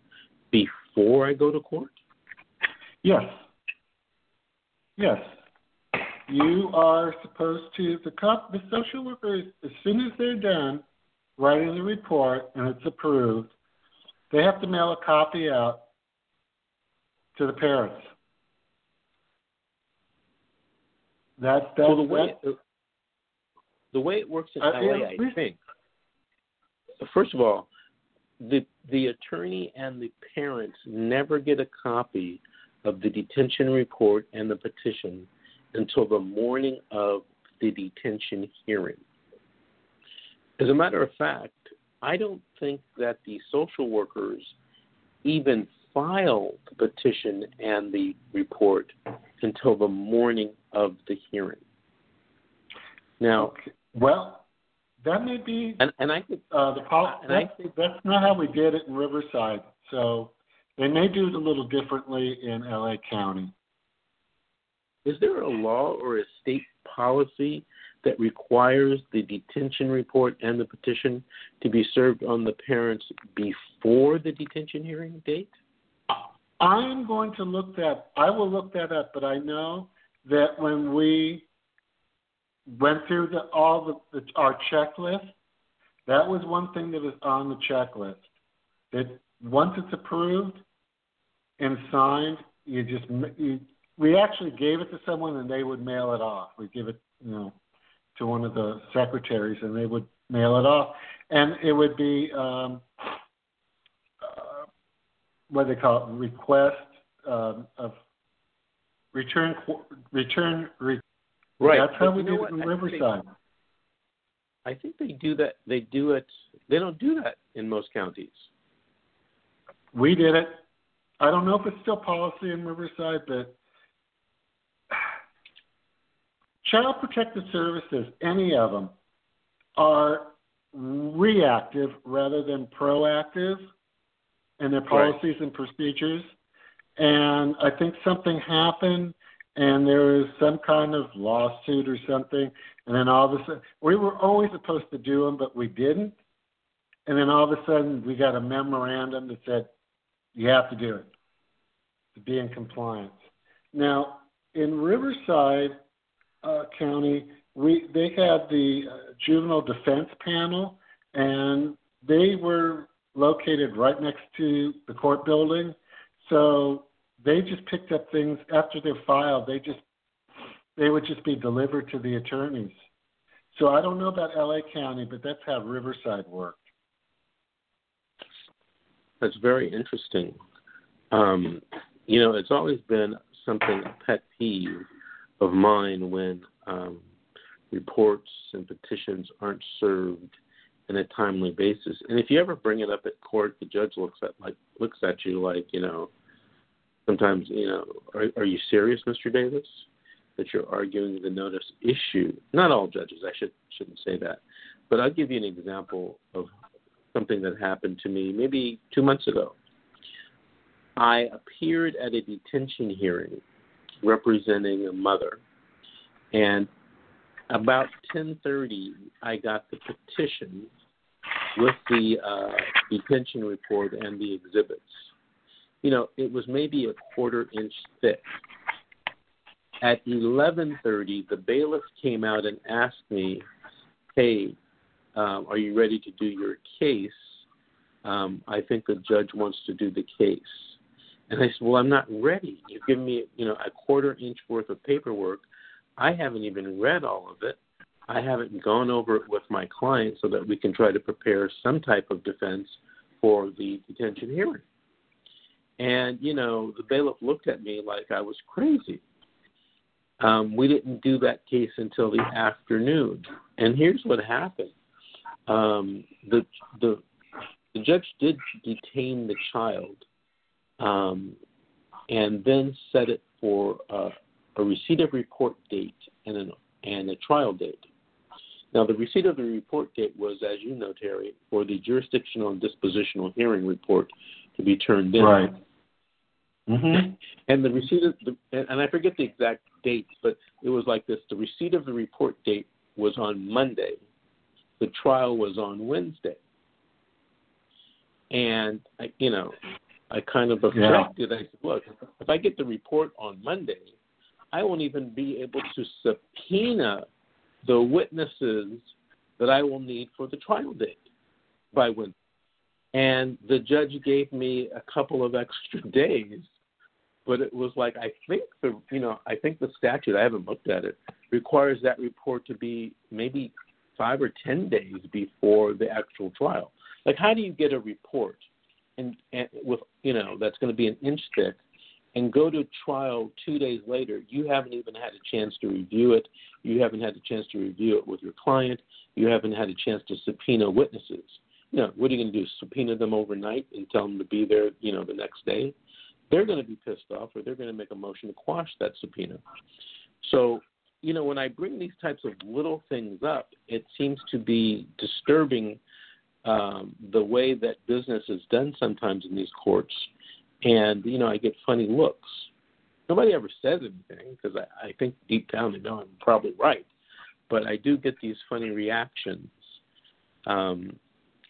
Speaker 1: before I go to court?
Speaker 4: Yes. Yes. You are supposed to the cop the social worker is, as soon as they're done writing the report and it's approved, they have to mail a copy out to the parents. That's that's
Speaker 1: Well, the way
Speaker 4: that's,
Speaker 1: the way it works in
Speaker 4: Uh,
Speaker 1: LA, I think. First of all, the the attorney and the parents never get a copy of the detention report and the petition until the morning of the detention hearing. As a matter of fact, I don't think that the social workers even file the petition and the report until the morning of the hearing. Now,
Speaker 4: okay. well, that may be
Speaker 1: and, and I could
Speaker 4: uh, the pol-
Speaker 1: And I
Speaker 4: that's,
Speaker 1: think-
Speaker 4: that's not how we did it in Riverside. So they may do it a little differently in LA County.
Speaker 1: Is there a law or a state policy that requires the detention report and the petition to be served on the parents before the detention hearing date?
Speaker 4: I'm going to look that. I will look that up, but I know that when we went through the, all the, the our checklist, that was one thing that was on the checklist. That once it's approved and signed, you just you, we actually gave it to someone and they would mail it off. We give it, you know, to one of the secretaries and they would mail it off, and it would be. Um, what they call it, request um, of return return. Re-
Speaker 1: Right.
Speaker 4: That's how
Speaker 1: but
Speaker 4: we
Speaker 1: you know
Speaker 4: did
Speaker 1: what?
Speaker 4: it in
Speaker 1: I think they-
Speaker 4: Riverside.
Speaker 1: I think they do that. They do it. They don't do that in most counties.
Speaker 4: We did it. I don't know if it's still policy in Riverside, but Child Protective Services, any of them, are reactive rather than proactive in their
Speaker 1: Right.
Speaker 4: policies and procedures. And I think something happened and there was some kind of lawsuit or something. And then all of a sudden, we were always supposed to do them, but we didn't. And then all of a sudden, we got a memorandum that said, you have to do it to be in compliance. Now, in Riverside uh, County, we they had the uh, juvenile defense panel, and they were located right next to the court building. So they just picked up things after they're filed. They just they would just be delivered to the attorneys. So I don't know about LA County, but that's how Riverside worked.
Speaker 1: That's very interesting. Um, you know, it's always been something a pet peeve of mine when um, reports and petitions aren't served in a timely basis. And if you ever bring it up at court, the judge looks at like looks at you like you know. Sometimes you know, are, are you serious, Mr. Davis? That you're arguing the notice issue. Not all judges. I should shouldn't say that, but I'll give you an example of something that happened to me maybe two months ago. I appeared at a detention hearing representing a mother, and about 10:30, I got the petition with the uh, detention report and the exhibits. You know, it was maybe a quarter inch thick. At 11:30, the bailiff came out and asked me, "Hey, um, are you ready to do your case? Um, I think the judge wants to do the case." And I said, "Well, I'm not ready. You've given me, you know, a quarter inch worth of paperwork. I haven't even read all of it. I haven't gone over it with my client so that we can try to prepare some type of defense for the detention hearing." And you know, the bailiff looked at me like I was crazy. Um, we didn't do that case until the afternoon. And here's what happened: um, the the the judge did detain the child, um, and then set it for uh, a receipt of report date and an and a trial date. Now, the receipt of the report date was, as you know, Terry, for the jurisdictional and dispositional hearing report to be turned in.
Speaker 4: Right. Mm-hmm.
Speaker 1: And the receipt of the, and I forget the exact date, but it was like this: the receipt of the report date was on Monday, the trial was on Wednesday, and I, you know, I kind of objected. Yeah. I said, look, if I get the report on Monday, I won't even be able to subpoena the witnesses that I will need for the trial date by Wednesday. And the judge gave me a couple of extra days, but it was like I think the you know I think the statute I haven't looked at it requires that report to be maybe five or ten days before the actual trial. Like how do you get a report and, and with you know that's going to be an inch thick and go to trial two days later, you haven't even had a chance to review it. You haven't had a chance to review it with your client. You haven't had a chance to subpoena witnesses. You know, what are you going to do? Subpoena them overnight and tell them to be there, you know, the next day? They're going to be pissed off or they're going to make a motion to quash that subpoena. So, you know, when I bring these types of little things up, it seems to be disturbing um, the way that business is done sometimes in these courts and you know I get funny looks. Nobody ever says anything because I, I think deep down they know I'm probably right, but I do get these funny reactions, um,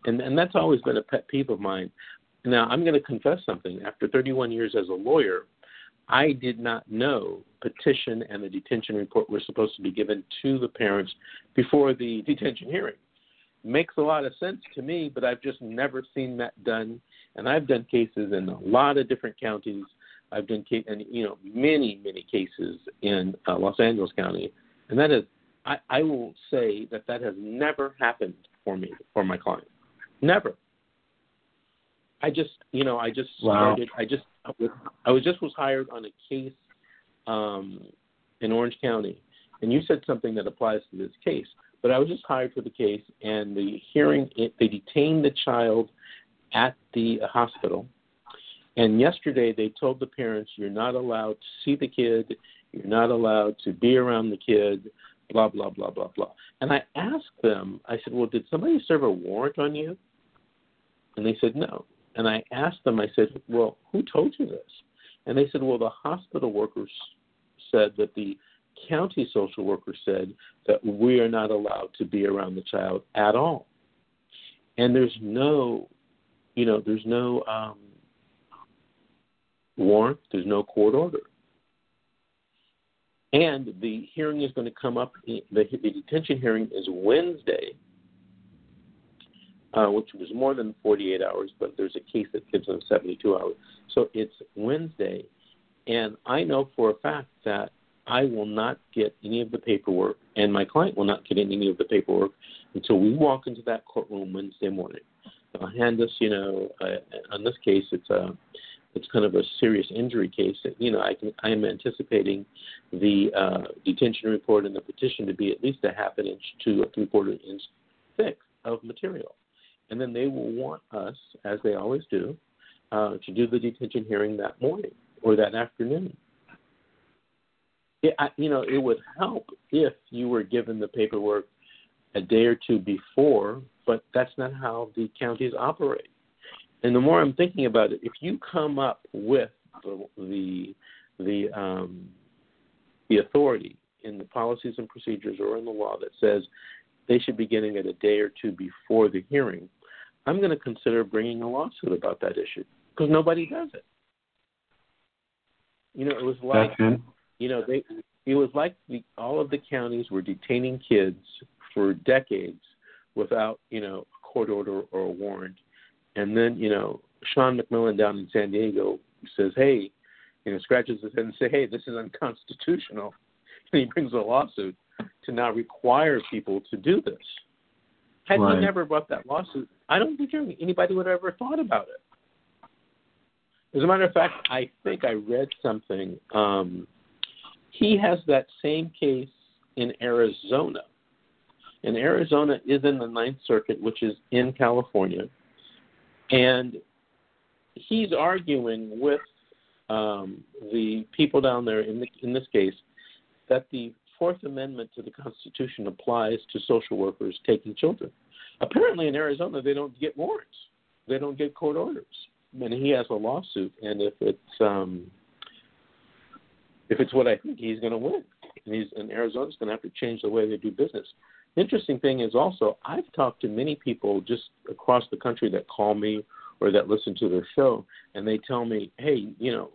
Speaker 1: and and that's always been a pet peeve of mine. Now I'm going to confess something. After 31 years as a lawyer, I did not know petition and the detention report were supposed to be given to the parents before the detention hearing. Makes a lot of sense to me, but I've just never seen that done and I've done cases in a lot of different counties. I've done case, and you know many many cases in uh, Los Angeles County, and that is I, I will say that that has never happened for me for my client, never. I just you know I just
Speaker 4: wow.
Speaker 1: started I just I was just was hired on a case um, in Orange County, and you said something that applies to this case. But I was just hired for the case, and the hearing it, they detained the child at the hospital. And yesterday they told the parents, you're not allowed to see the kid, you're not allowed to be around the kid, blah, blah, blah, blah, blah. And I asked them, I said, well, did somebody serve a warrant on you? And they said, no. And I asked them, I said, well, who told you this? And they said, well, the hospital workers said that the county social worker said that we are not allowed to be around the child at all. And there's no you know, there's no um, warrant, there's no court order. And the hearing is going to come up, the, the detention hearing is Wednesday, uh, which was more than 48 hours, but there's a case that gives them 72 hours. So it's Wednesday. And I know for a fact that I will not get any of the paperwork, and my client will not get any of the paperwork until we walk into that courtroom Wednesday morning hand us, you know, uh, on this case, it's a it's kind of a serious injury case. You know, I can I am anticipating the uh, detention report and the petition to be at least a half an inch to a three quarter inch thick of material, and then they will want us, as they always do, uh, to do the detention hearing that morning or that afternoon. It, I, you know, it would help if you were given the paperwork a day or two before but that's not how the counties operate. And the more I'm thinking about it, if you come up with the the the, um, the authority in the policies and procedures or in the law that says they should be getting it a day or two before the hearing, I'm going to consider bringing a lawsuit about that issue because nobody does it. You know, it was like you know they it was like the, all of the counties were detaining kids for decades without, you know, a court order or a warrant. And then, you know, Shawn McMillan down in San Diego says, hey, you know, scratches his head and say, hey, this is unconstitutional. And he brings a lawsuit to now require people to do this. Had
Speaker 4: right.
Speaker 1: he never brought that lawsuit, I don't think anybody would have ever thought about it. As a matter of fact, I think I read something. Um, he has that same case in Arizona and Arizona is in the Ninth Circuit, which is in California. And he's arguing with um, the people down there, in, the, in this case, that the Fourth Amendment to the Constitution applies to social workers taking children. Apparently, in Arizona, they don't get warrants. They don't get court orders. And he has a lawsuit, and if it's um, if it's what I think, he's going to win. And he's and Arizona's going to have to change the way they do business. Interesting thing is also I've talked to many people just across the country that call me or that listen to their show, and they tell me, hey, you know,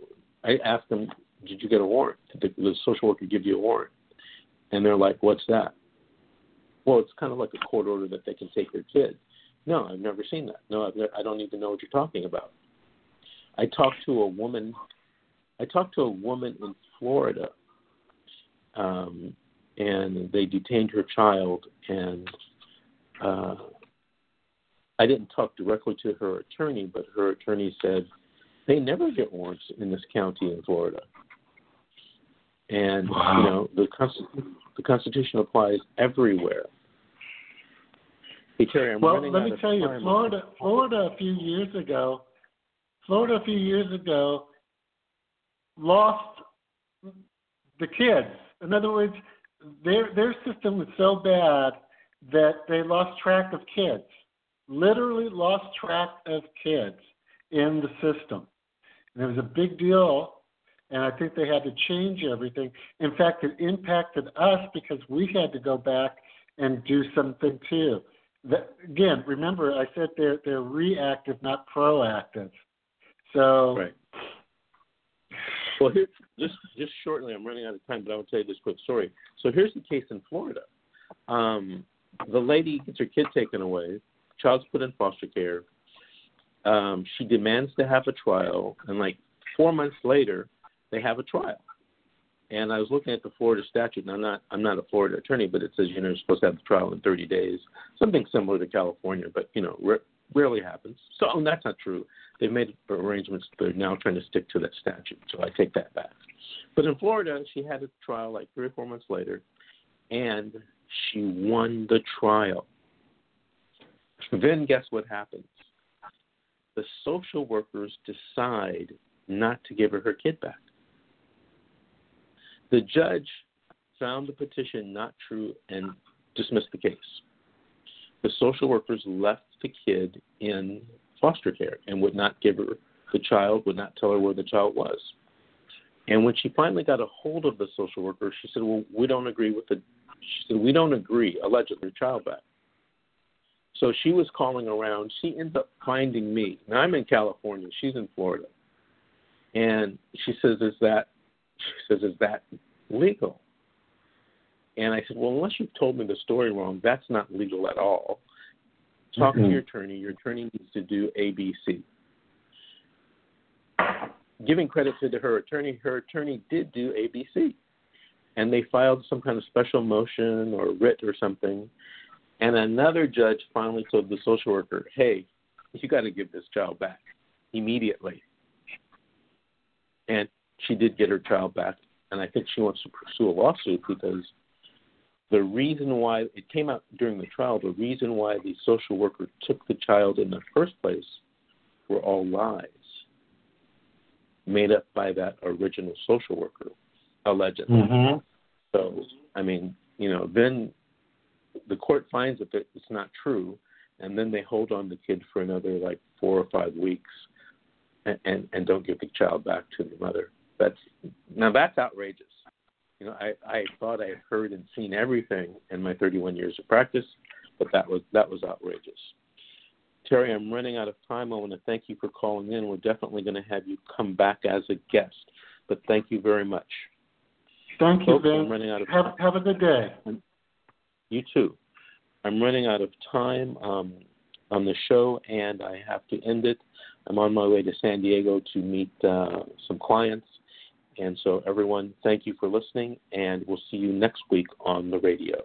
Speaker 1: I ask them, did you get a warrant? Did the, the social worker give you a warrant? And they're like, what's that? Well, it's kind of like a court order that they can take their kid. No, I've never seen that. No, I've I don't even know what you're talking about. I talked to a woman. I talked to a woman in Florida, um, and they detained her child, and uh, I didn't talk directly to her attorney, but her attorney said they never get warrants in this county in Florida. And wow. you know the Constitution, the Constitution applies everywhere. Hey Terry, I'm
Speaker 4: well, let me tell you. Florida, Florida a few years ago, Florida a few years ago lost the kids. In other words, their their system was so bad that they lost track of kids. Literally lost track of kids in the system. And it was a big deal and I think they had to change everything. In fact, it impacted us because we had to go back and do something too. Again, remember I said they're they're reactive, not proactive. So
Speaker 1: right. Well, here, just just shortly, I'm running out of time, but I will tell you this quick story. So here's the case in Florida. Um, the lady gets her kid taken away. Child's put in foster care. Um, she demands to have a trial, and like four months later, they have a trial. And I was looking at the Florida statute, and I'm not I'm not a Florida attorney, but it says you know you're supposed to have the trial in 30 days, something similar to California, but you know r- rarely happens. So oh, that's not true. They've made arrangements. They're now trying to stick to that statute, so I take that back. But in Florida, she had a trial like three or four months later, and she won the trial. Then guess what happens? The social workers decide not to give her her kid back. The judge found the petition not true and dismissed the case. The social workers left the kid in foster care and would not give her the child, would not tell her where the child was. And when she finally got a hold of the social worker, she said, "Well, we don't agree with the." She said, "We don't agree, allegedly, child back." So she was calling around. She ends up finding me. Now I'm in California. She's in Florida, and she says, "Is that?" She says, "Is that legal. And I said, Well, unless you've told me the story wrong, that's not legal at all. Talk mm-hmm. to your attorney. Your attorney needs to do ABC. Giving credit to her attorney, her attorney did do ABC. And they filed some kind of special motion or writ or something. And another judge finally told the social worker, Hey, you got to give this child back immediately. And she did get her child back and I think she wants to pursue a lawsuit because the reason why it came out during the trial, the reason why the social worker took the child in the first place were all lies made up by that original social worker, allegedly.
Speaker 4: Mm-hmm.
Speaker 1: So, I mean, you know, then the court finds that it's not true, and then they hold on the kid for another like four or five weeks, and and, and don't give the child back to the mother. That's now that's outrageous. You know, I I thought I had heard and seen everything in my 31 years of practice, but that was that was outrageous. Terry, I'm running out of time. I want to thank you for calling in. We're definitely going to have you come back as a guest, but thank you very much.
Speaker 4: Thank you,
Speaker 1: Folks,
Speaker 4: Ben.
Speaker 1: I'm running out of
Speaker 4: have, have a good day.
Speaker 1: You too. I'm running out of time um, on the show, and I have to end it. I'm on my way to San Diego to meet uh, some clients and so, everyone, thank you for listening, and we'll see you next week on the radio.